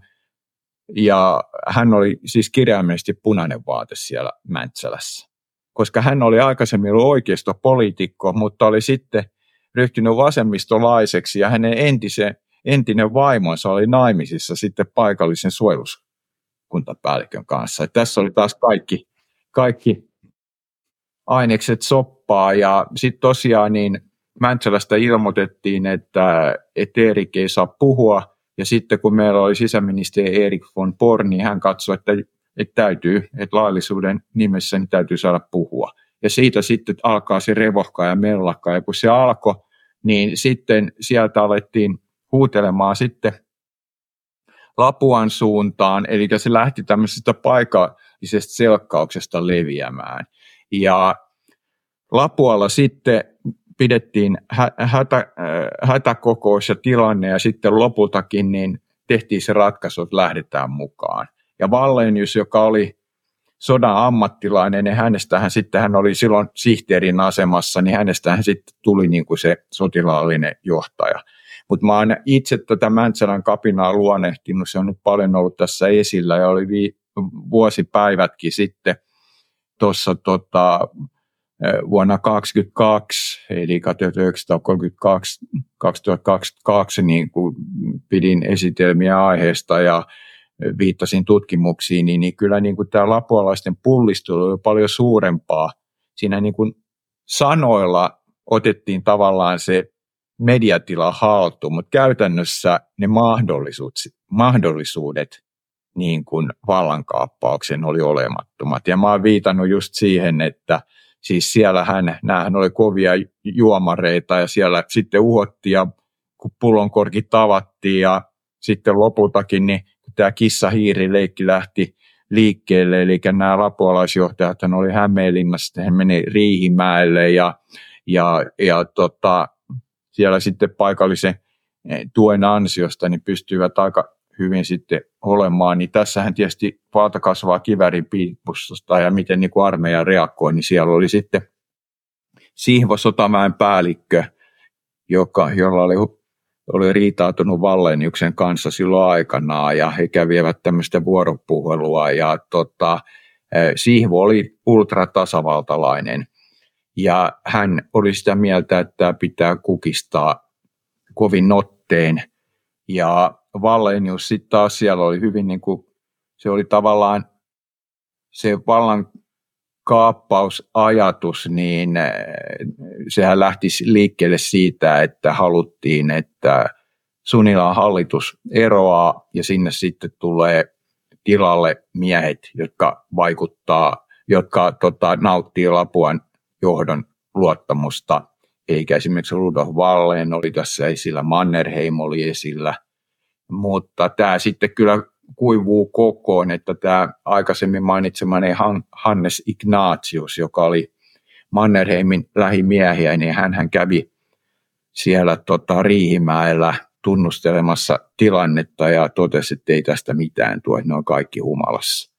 Speaker 3: ja hän oli siis kirjaimellisesti punainen vaate siellä Mäntsälässä. Koska hän oli aikaisemmin ollut oikeistopoliitikko, mutta oli sitten ryhtynyt vasemmistolaiseksi ja hänen entisen entinen vaimonsa oli naimisissa sitten paikallisen suojeluskuntapäällikön kanssa. Et tässä oli taas kaikki, kaikki ainekset soppaa ja sitten tosiaan niin Mäntsälästä ilmoitettiin, että, että Erik ei saa puhua ja sitten kun meillä oli sisäministeri Erik von Born, niin hän katsoi, että, että täytyy, että laillisuuden nimessä niin täytyy saada puhua. Ja siitä sitten alkaa se revohka ja mellakka ja kun se alkoi, niin sitten sieltä alettiin huutelemaan sitten Lapuan suuntaan, eli se lähti tämmöisestä paikallisesta selkkauksesta leviämään. Ja Lapualla sitten pidettiin hä- hätä, äh, hätäkokous ja tilanne ja sitten lopultakin niin tehtiin se ratkaisu, että lähdetään mukaan. Ja Vallenius, joka oli sodan ammattilainen ja hänestähän sitten hän oli silloin sihteerin asemassa, niin hänestähän sitten tuli niin kuin se sotilaallinen johtaja. Mutta mä oon itse tätä Mäntsälän kapinaa luonehtinut, se on nyt paljon ollut tässä esillä ja oli vuosipäivätkin sitten tuossa tota, vuonna 2022, eli 1932-2022, niin kun pidin esitelmiä aiheesta ja viittasin tutkimuksiin, niin, niin kyllä niin kuin tämä lapualaisten pullistelu oli paljon suurempaa. Siinä niin kuin sanoilla otettiin tavallaan se mediatila haltuun, mutta käytännössä ne mahdollisuudet, mahdollisuudet niin kuin vallankaappauksen oli olemattomat. Ja mä oon viitannut just siihen, että siis siellähän, näähän oli kovia juomareita ja siellä sitten uhottiin ja kun pullonkorki tavattiin ja sitten lopultakin niin tämä kissa-hiiri-leikki lähti liikkeelle, eli nämä lapualaisjohtajat oli Hämeenlinnassa, he meni Riihimäelle ja, ja, ja tota, siellä sitten paikallisen eh, tuen ansiosta niin pystyivät aika hyvin sitten olemaan, niin tässähän tietysti valta kasvaa kivärin piippusta ja miten niin kuin armeija reagoi, niin siellä oli sitten Sihvo Sotamäen päällikkö, joka, jolla oli, oli riitautunut Valleniuksen kanssa silloin aikanaan ja he kävivät tämmöistä vuoropuhelua ja tota, eh, Sihvo oli ultratasavaltalainen ja hän oli sitä mieltä, että pitää kukistaa kovin notteen ja Vallenius sitten taas siellä oli hyvin niin kuin, se oli tavallaan se vallan kaappausajatus, niin eh, sehän lähti liikkeelle siitä, että haluttiin, että Sunilan hallitus eroaa ja sinne sitten tulee tilalle miehet, jotka vaikuttaa, jotka tota, nauttii Lapuan johdon luottamusta, eikä esimerkiksi Rudolf Wallen oli tässä esillä, Mannerheim oli esillä – mutta tämä sitten kyllä kuivuu kokoon, että tämä aikaisemmin mainitsemani Hannes Ignatius, joka oli Mannerheimin lähimiehiä, niin hän kävi siellä tota, Riihimäellä tunnustelemassa tilannetta ja totesi, että ei tästä mitään tule, että ne on kaikki humalassa.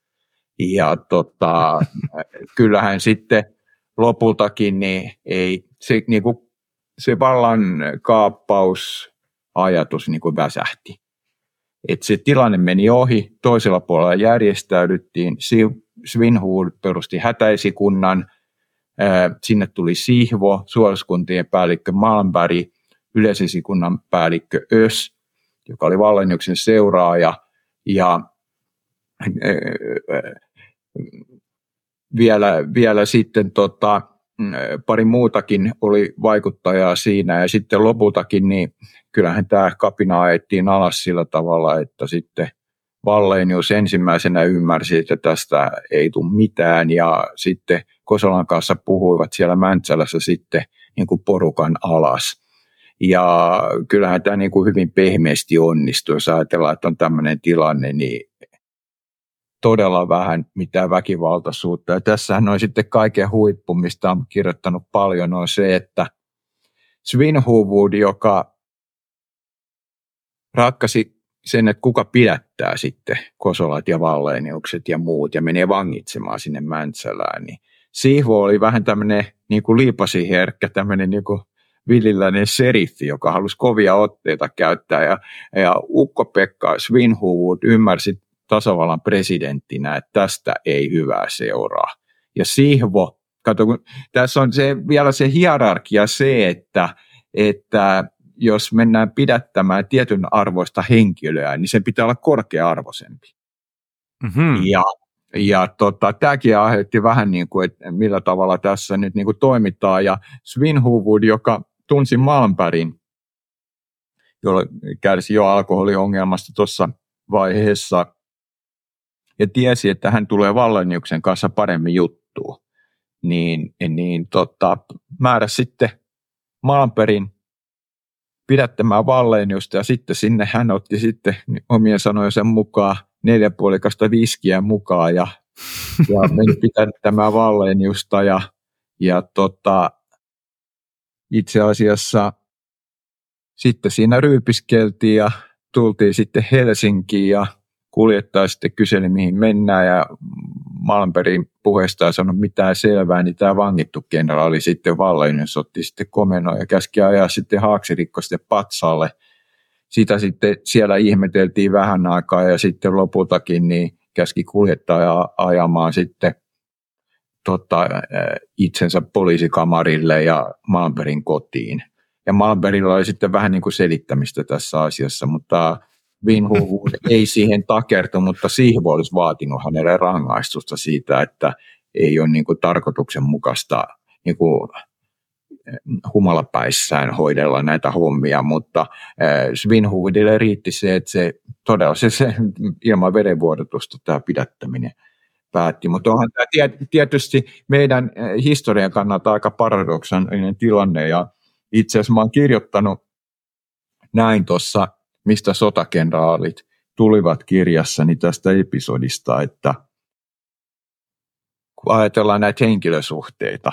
Speaker 3: Ja tota, kyllähän sitten lopultakin niin ei, se, niin kuin, se vallan kaappausajatus niin kuin väsähti että se tilanne meni ohi, toisella puolella järjestäydyttiin, Svinhuvud perusti hätäisikunnan, sinne tuli Sihvo, suoriskuntien päällikkö Malmberg, yleisesikunnan päällikkö Ös, joka oli Vallennuksen seuraaja, ja vielä, vielä sitten tota, pari muutakin oli vaikuttajaa siinä, ja sitten lopultakin niin kyllähän tämä kapina ajettiin alas sillä tavalla, että sitten Vallenius ensimmäisenä ymmärsi, että tästä ei tule mitään ja sitten Kosolan kanssa puhuivat siellä Mäntsälässä sitten niin kuin porukan alas. Ja kyllähän tämä niin kuin hyvin pehmeästi onnistui, jos ajatellaan, että on tämmöinen tilanne, niin todella vähän mitään väkivaltaisuutta. Ja tässähän on sitten kaiken huippu, mistä on kirjoittanut paljon, on se, että Svinhuvud, joka rakkasi sen, että kuka pidättää sitten Kosolat ja Valleeniukset ja muut ja menee vangitsemaan sinne Mäntsälään, niin Sihvo oli vähän tämmöinen niin kuin liipasiherkkä, tämmöinen niin kuin villiläinen seriffi, joka halusi kovia otteita käyttää. Ja, ja Ukko-Pekka Svinhuvud ymmärsi tasavallan presidenttinä, että tästä ei hyvää seuraa. Ja Sihvo, kato, kun tässä on se, vielä se hierarkia se, että, että jos mennään pidättämään tietyn arvoista henkilöä, niin sen pitää olla korkea-arvoisempi. Mm-hmm. Ja Ja tota, tämäkin aiheutti vähän niin kuin, että millä tavalla tässä nyt niin kuin toimitaan. Ja Swinhuvud, joka tunsi Malmbergin, jolla kärsi jo alkoholiongelmasta tuossa vaiheessa, ja tiesi, että hän tulee Valleniuksen kanssa paremmin juttuun, niin, niin tota, määrä sitten Malmbergin pidättämään Valleniusta ja sitten sinne hän otti sitten omien sanojensa mukaan neljä puolikasta viskiä mukaan ja, ja meni pitämään Valleniusta ja, ja tota, itse asiassa sitten siinä ryypiskeltiin ja tultiin sitten Helsinkiin ja kuljettaja sitten kyseli mihin mennään ja Malmbergin puheesta ei sanonut mitään selvää, niin tämä vangittu kenraali sitten Vallenius otti sitten komennon ja käski ajaa sitten haaksirikko sitten patsalle. Sitä sitten siellä ihmeteltiin vähän aikaa ja sitten lopultakin niin käski kuljettaja ajamaan sitten tota, itsensä poliisikamarille ja Malmbergin kotiin. Ja Malmbergilla oli sitten vähän niin kuin selittämistä tässä asiassa, mutta Vinhuvuus ei siihen takertu, mutta siihen olisi vaatinut hänelle rangaistusta siitä, että ei ole niin kuin tarkoituksenmukaista niin kuin humalapäissään hoidella näitä hommia, mutta äh, Svinhuvudille riitti se, että se todella se, se ilman verenvuodotusta tämä pidättäminen päätti. Mutta onhan tämä tietysti meidän äh, historian kannalta aika paradoksaalinen tilanne ja itse asiassa mä kirjoittanut näin tuossa, mistä sotakenraalit tulivat kirjassani tästä episodista, että kun ajatellaan näitä henkilösuhteita,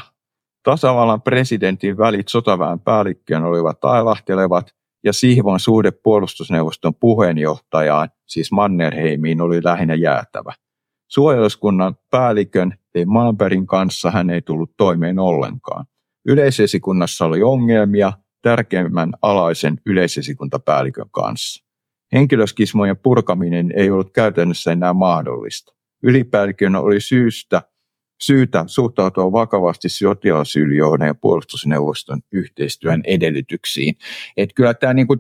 Speaker 3: tasavallan presidentin välit sotaväen päällikköön olivat ailahtelevat ja Sihvon suhde puolustusneuvoston puheenjohtajaan, siis Mannerheimiin, oli lähinnä jäätävä. Suojeluskunnan päällikön ei Malmbergin kanssa hän ei tullut toimeen ollenkaan. Yleisesikunnassa oli ongelmia tärkeimmän alaisen yleisesikuntapäällikön kanssa. Henkilöskismojen purkaminen ei ollut käytännössä enää mahdollista. Ylipäällikön oli syystä syytä suhtautua vakavasti sotilasylijohdon ja puolustusneuvoston yhteistyön edellytyksiin. Et kyllä tämä niinku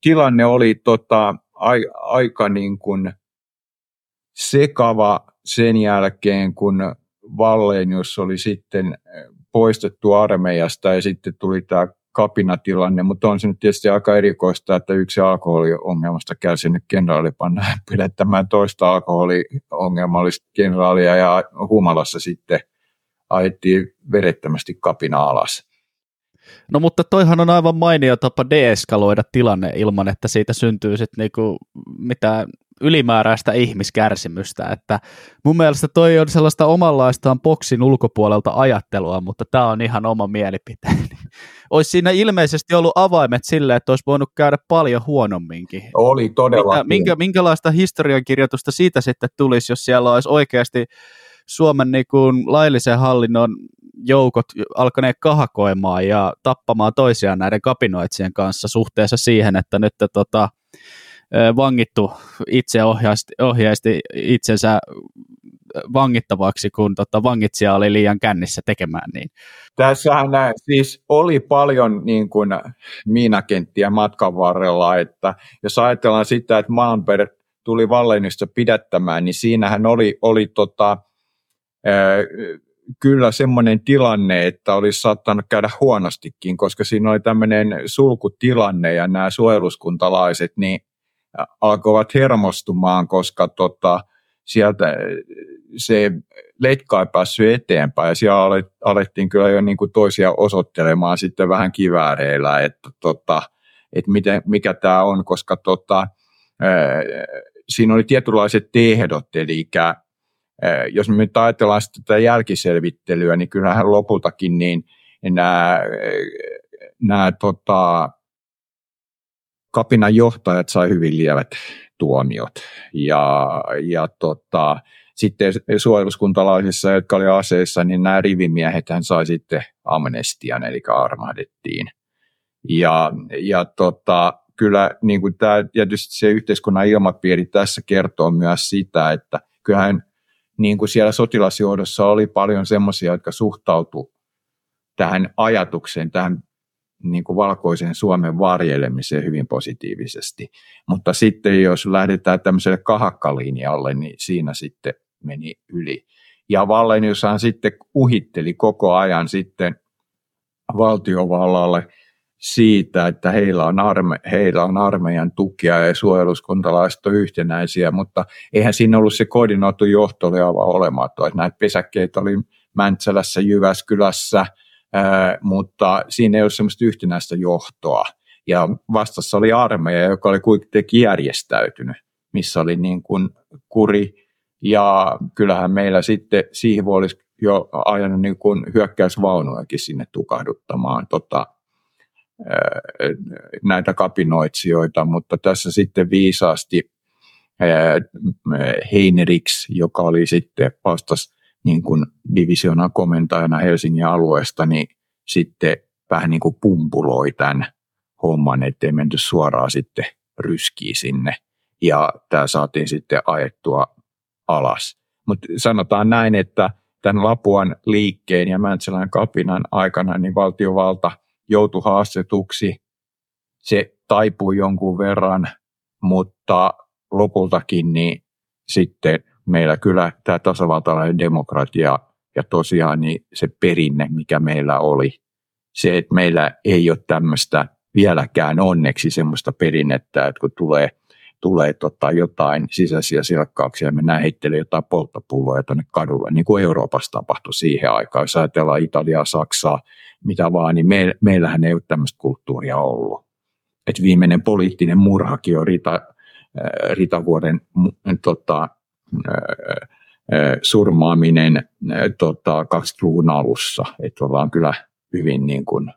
Speaker 3: tilanne oli tota, ai, aika niinku sekava sen jälkeen, kun Vallenius oli sitten poistettu armeijasta ja sitten tuli tämä kapinatilanne, mutta on se nyt tietysti aika erikoista, että yksi alkoholiongelmasta kärsinyt kenraali pannaan pidettämään toista alkoholiongelmallista kenraalia ja humalassa sitten ajettiin verettömästi kapina alas.
Speaker 4: No mutta toihan on aivan mainio tapa deeskaloida tilanne ilman, että siitä syntyy sitten niinku mitään ylimääräistä ihmiskärsimystä, että mun mielestä toi on sellaista omanlaistaan boksin ulkopuolelta ajattelua, mutta tämä on ihan oma mielipiteeni. Olisi siinä ilmeisesti ollut avaimet sille, että olisi voinut käydä paljon huonomminkin.
Speaker 3: Oli todella.
Speaker 4: Mitä, minkä, minkälaista historiankirjoitusta siitä sitten tulisi, jos siellä olisi oikeasti Suomen niin kuin laillisen hallinnon joukot alkaneet kahakoimaan ja tappamaan toisiaan näiden kapinoitsien kanssa suhteessa siihen, että nyt tota, vangittu itse ohjaisti, ohjaisti itsensä vangittavaksi, kun tota, vangitsija oli liian kännissä tekemään niin.
Speaker 3: Tässähän siis oli paljon niin kuin miinakenttiä matkan varrella, että jos ajatellaan sitä, että Malmberg tuli Vallenista pidättämään, niin siinähän oli, oli tota, kyllä semmoinen tilanne, että olisi saattanut käydä huonostikin, koska siinä oli tämmöinen sulkutilanne ja nämä suojeluskuntalaiset niin alkoivat hermostumaan, koska tota, sieltä se letka ei päässyt eteenpäin. Ja siellä alettiin kyllä jo niin kuin toisia osoittelemaan sitten vähän kivääreillä, että, tota, että miten, mikä tämä on, koska tota, siinä oli tietynlaiset ehdot, eli jos me nyt ajatellaan tätä jälkiselvittelyä, niin kyllähän lopultakin niin nämä, nämä tota, kapinan johtajat sai hyvin lievät tuomiot. Ja, ja tota, sitten suojeluskuntalaisissa, jotka oli aseissa, niin nämä rivimiehet hän sai sitten amnestian, eli armahdettiin. Ja, ja tota, kyllä niin kuin tämä, tietysti se yhteiskunnan ilmapiiri tässä kertoo myös sitä, että kyllähän niin kuin siellä sotilasjohdossa oli paljon semmoisia, jotka suhtautuivat tähän ajatukseen, tähän niin kuin valkoisen Suomen varjelemiseen hyvin positiivisesti. Mutta sitten jos lähdetään tämmöiselle kahakkalinjalle, niin siinä sitten meni yli. Ja Valleniushan sitten uhitteli koko ajan sitten valtiovallalle siitä, että heillä on, arme, heillä on armeijan tukia ja suojeluskuntalaiset on yhtenäisiä, mutta eihän siinä ollut se koordinoitu johto oli aivan olematon. Että näitä pesäkkeitä oli Mäntsälässä, Jyväskylässä, mutta siinä ei ole semmoista yhtenäistä johtoa. Ja vastassa oli armeija, joka oli kuitenkin järjestäytynyt, missä oli niin kuin kuri. Ja kyllähän meillä sitten siihen olisi jo ajanut niin kuin hyökkäysvaunujakin sinne tukahduttamaan tota, näitä kapinoitsijoita, mutta tässä sitten viisaasti Heinrichs, joka oli sitten vastas niin kuin divisionan komentajana Helsingin alueesta, niin sitten vähän niin kuin pumpuloi tämän homman, ettei menty suoraan sitten ryskiin sinne. Ja tämä saatiin sitten ajettua alas. Mutta sanotaan näin, että tämän Lapuan liikkeen ja Mäntsälän kapinan aikana niin valtiovalta joutui haastetuksi. Se taipui jonkun verran, mutta lopultakin niin sitten meillä kyllä tämä tasavaltalainen demokratia ja tosiaan niin se perinne, mikä meillä oli, se, että meillä ei ole tämmöistä vieläkään onneksi semmoista perinnettä, että kun tulee, tulee tota jotain sisäisiä silkkauksia mennään heittelemään jotain polttopulloja tuonne kadulle, niin kuin Euroopassa tapahtui siihen aikaan. Jos ajatellaan Italiaa, Saksaa, mitä vaan, niin me, meillähän ei ole tämmöistä kulttuuria ollut. Et viimeinen poliittinen murhakin on Rita, äh, Ritavuoden tota, surmaaminen tota, 20-luvun alussa. Että ollaan kyllä hyvin niin kuin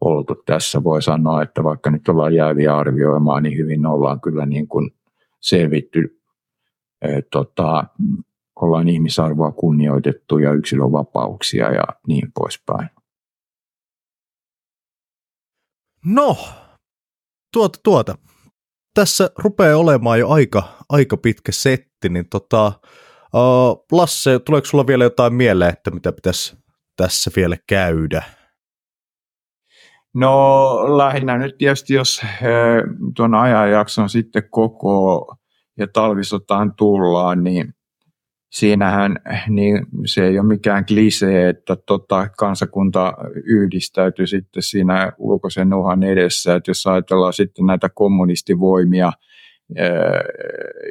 Speaker 3: oltu tässä. Voi sanoa, että vaikka nyt ollaan jääviä arvioimaan, niin hyvin ollaan kyllä niin kuin selvitty, tota, ollaan ihmisarvoa kunnioitettu ja yksilön vapauksia ja niin poispäin.
Speaker 2: No, tuota, tuota. Tässä rupeaa olemaan jo aika, aika pitkä setti, niin tota, uh, Lasse, tuleeko sulla vielä jotain mieleen, että mitä pitäisi tässä vielä käydä?
Speaker 3: No lähinnä nyt tietysti, jos tuon ajanjakson sitten koko ja talvisotaan tullaan, niin siinähän niin se ei ole mikään klisee, että tota, kansakunta yhdistäytyy sitten siinä ulkoisen uhan edessä. Että jos ajatellaan sitten näitä kommunistivoimia,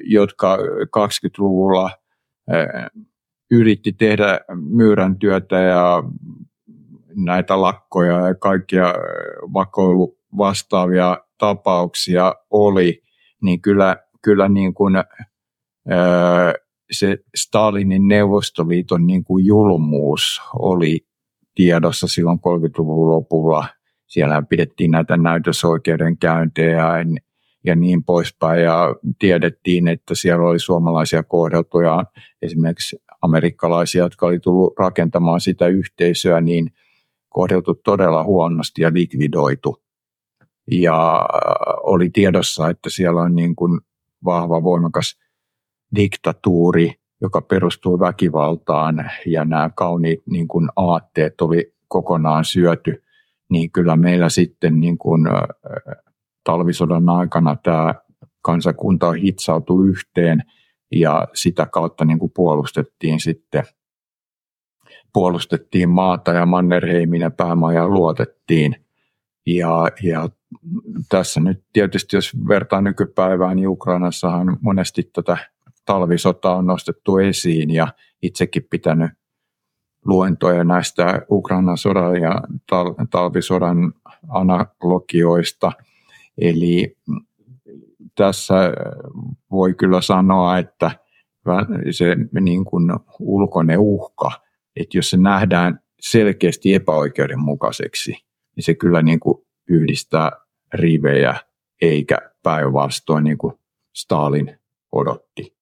Speaker 3: jotka 20-luvulla yritti tehdä myyrän työtä ja näitä lakkoja ja kaikkia vakoilu vastaavia tapauksia oli, niin kyllä, kyllä niin kuin, se Stalinin Neuvostoliiton niin kuin julmuus oli tiedossa silloin 30-luvun lopulla. Siellä pidettiin näitä näytösoikeudenkäyntejä ja, ja niin poispäin. Ja tiedettiin, että siellä oli suomalaisia kohdeltuja, esimerkiksi amerikkalaisia, jotka oli tullut rakentamaan sitä yhteisöä, niin kohdeltu todella huonosti ja likvidoitu. Ja oli tiedossa, että siellä on niin kuin vahva, voimakas diktatuuri, joka perustuu väkivaltaan ja nämä kauniit niin kuin aatteet oli kokonaan syöty, niin kyllä meillä sitten niin kuin, talvisodan aikana tämä kansakunta hitsautui yhteen ja sitä kautta niin kuin puolustettiin sitten puolustettiin maata ja Mannerheimin ja päämaja luotettiin. Ja, ja tässä nyt tietysti, jos vertaa nykypäivään, niin Ukrainassahan monesti tätä talvisota on nostettu esiin ja itsekin pitänyt luentoja näistä Ukrainan sodan ja tal- talvisodan analogioista. Eli tässä voi kyllä sanoa, että se niin kuin ulkoinen uhka, että jos se nähdään selkeästi epäoikeudenmukaiseksi, niin se kyllä niin kuin yhdistää rivejä eikä päinvastoin niin kuin Stalin odotti.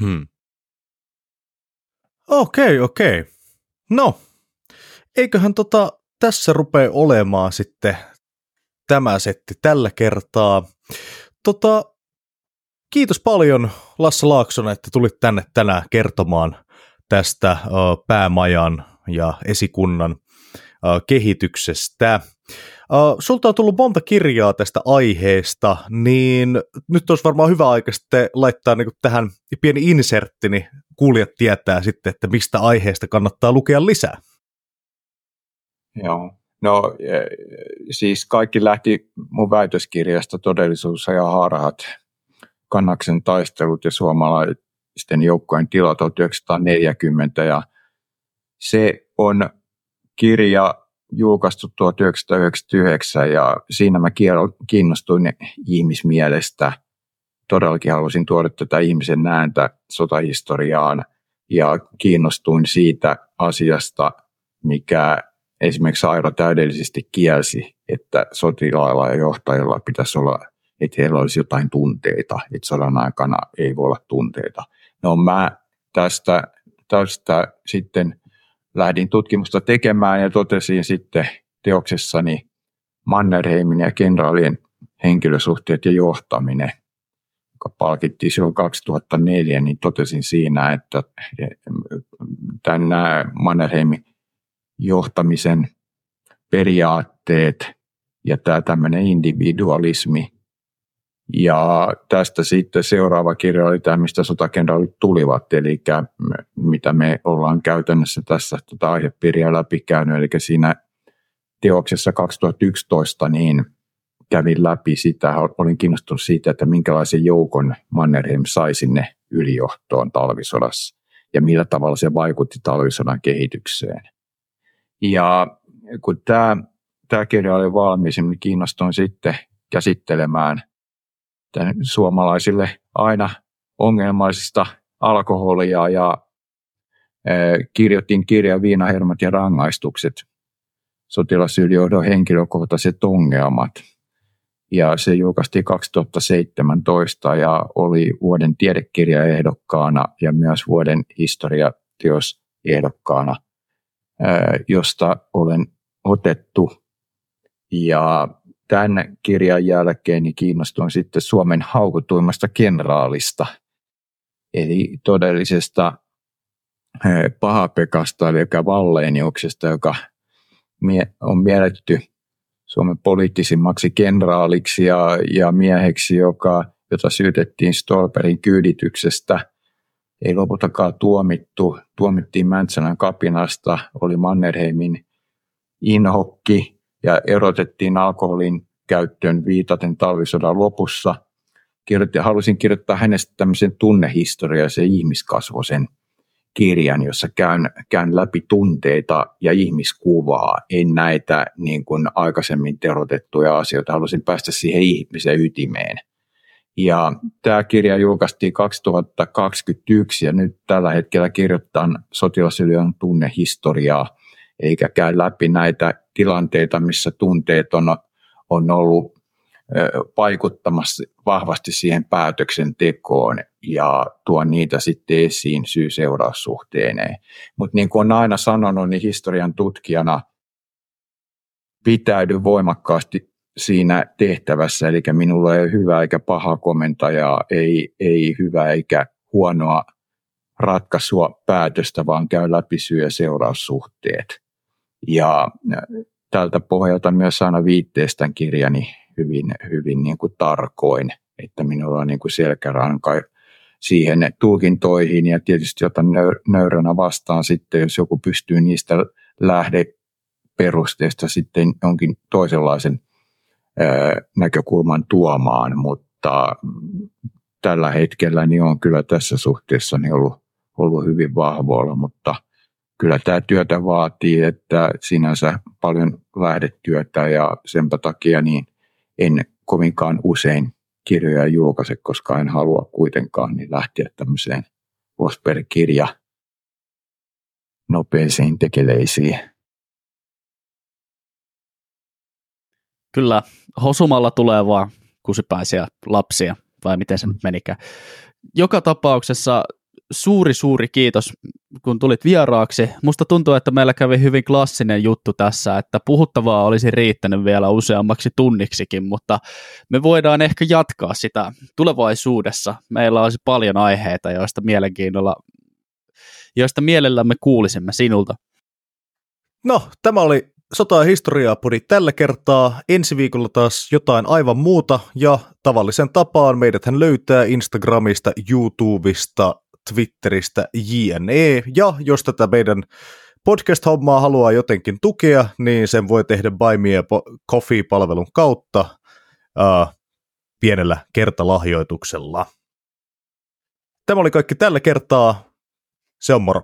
Speaker 2: Hmm. Okei, okay, okei. Okay. No, eiköhän tota, tässä rupea olemaan sitten tämä setti tällä kertaa. Tota, kiitos paljon Lasse Laaksonen, että tulit tänne tänään kertomaan tästä päämajan ja esikunnan kehityksestä. Sulta on tullut monta kirjaa tästä aiheesta, niin nyt olisi varmaan hyvä aika sitten laittaa niin tähän pieni insertti, niin kuulijat tietää sitten, että mistä aiheesta kannattaa lukea lisää.
Speaker 3: Joo. No e, siis kaikki lähti mun väitöskirjasta Todellisuus ja harhat, kannaksen taistelut ja suomalaisten joukkojen tila 1940 ja se on kirja julkaistu 1999 ja siinä mä kiinnostuin ihmismielestä. Todellakin halusin tuoda tätä ihmisen nääntä sotahistoriaan ja kiinnostuin siitä asiasta, mikä esimerkiksi Airo täydellisesti kielsi, että sotilailla ja johtajilla pitäisi olla, että heillä olisi jotain tunteita, että sodan aikana ei voi olla tunteita. No mä tästä, tästä sitten lähdin tutkimusta tekemään ja totesin sitten teoksessani Mannerheimin ja kenraalien henkilösuhteet ja johtaminen, joka palkittiin silloin 2004, niin totesin siinä, että nämä Mannerheimin johtamisen periaatteet ja tämä tämmöinen individualismi. Ja tästä sitten seuraava kirja oli tämä, mistä sotakenraalit tulivat, eli mitä me ollaan käytännössä tässä tota aihepiiriä läpikäynyt, eli siinä teoksessa 2011 niin kävin läpi sitä, olin kiinnostunut siitä, että minkälaisen joukon Mannerheim sai sinne ylijohtoon talvisodassa ja millä tavalla se vaikutti talvisodan kehitykseen. Ja kun tämä, tämä kirja oli valmis, niin kiinnostuin sitten käsittelemään tämän suomalaisille aina ongelmaisista alkoholia ja e, kirjoitin kirja Viinahermot ja rangaistukset, sotilasylijohdon henkilökohtaiset ongelmat. Ja se julkaistiin 2017 ja oli vuoden tiedekirjaehdokkaana ja myös vuoden historiateos ehdokkaana – josta olen otettu. Ja tämän kirjan jälkeen niin kiinnostuin sitten Suomen haukutuimmasta kenraalista, eli todellisesta pahapekasta, eli Valleeniuksesta, joka on mielletty Suomen poliittisimmaksi kenraaliksi ja, ja mieheksi, joka, jota syytettiin Stolperin kyydityksestä – ei lopultakaan tuomittu. Tuomittiin Mäntsälän kapinasta, oli Mannerheimin inhokki ja erotettiin alkoholin käyttöön viitaten talvisodan lopussa. Kirjoitin, halusin kirjoittaa hänestä tämmöisen tunnehistoriallisen ihmiskasvoisen kirjan, jossa käyn, käyn läpi tunteita ja ihmiskuvaa, en näitä niin kuin aikaisemmin terotettuja asioita. Halusin päästä siihen ihmisen ytimeen. Ja tämä kirja julkaistiin 2021 ja nyt tällä hetkellä kirjoittaa sotilasyliön tunnehistoriaa, eikä käy läpi näitä tilanteita, missä tunteet on, on ollut vaikuttamassa vahvasti siihen päätöksentekoon ja tuo niitä sitten esiin syy-seuraussuhteineen. Mutta niin kuin on aina sanonut, niin historian tutkijana pitäydy voimakkaasti siinä tehtävässä, eli minulla ei ole hyvä eikä paha komentajaa, ei, ei hyvä eikä huonoa ratkaisua päätöstä, vaan käy läpi syy- ja seuraussuhteet. Ja tältä pohjalta myös aina viitteestän kirjani hyvin, hyvin niin kuin tarkoin, että minulla on niin kuin selkäranka siihen tulkintoihin ja tietysti otan nöyränä vastaan sitten, jos joku pystyy niistä lähdeperusteista sitten jonkin toisenlaisen näkökulman tuomaan, mutta tällä hetkellä niin on kyllä tässä suhteessa niin ollut, ollut hyvin vahvoilla, mutta kyllä tämä työtä vaatii, että sinänsä paljon lähdetyötä ja sen takia niin en kovinkaan usein kirjoja julkaise, koska en halua kuitenkaan niin lähteä tämmöiseen Vosper-kirja nopeisiin tekeleisiin.
Speaker 4: Kyllä, hosumalla tulee vaan kusipäisiä lapsia, vai miten se nyt menikään. Joka tapauksessa suuri, suuri kiitos, kun tulit vieraaksi. Musta tuntuu, että meillä kävi hyvin klassinen juttu tässä, että puhuttavaa olisi riittänyt vielä useammaksi tunniksikin, mutta me voidaan ehkä jatkaa sitä tulevaisuudessa. Meillä olisi paljon aiheita, joista mielenkiinnolla, joista mielellämme kuulisimme sinulta.
Speaker 2: No, tämä oli Sota- ja historiaa podi tällä kertaa. Ensi viikolla taas jotain aivan muuta ja tavallisen tapaan meidät hän löytää Instagramista, YouTubesta, Twitteristä, jne. Ja jos tätä meidän podcast-hommaa haluaa jotenkin tukea, niin sen voi tehdä Buy Me Coffee-palvelun kautta uh, pienellä kertalahjoituksella. Tämä oli kaikki tällä kertaa. Se on moro.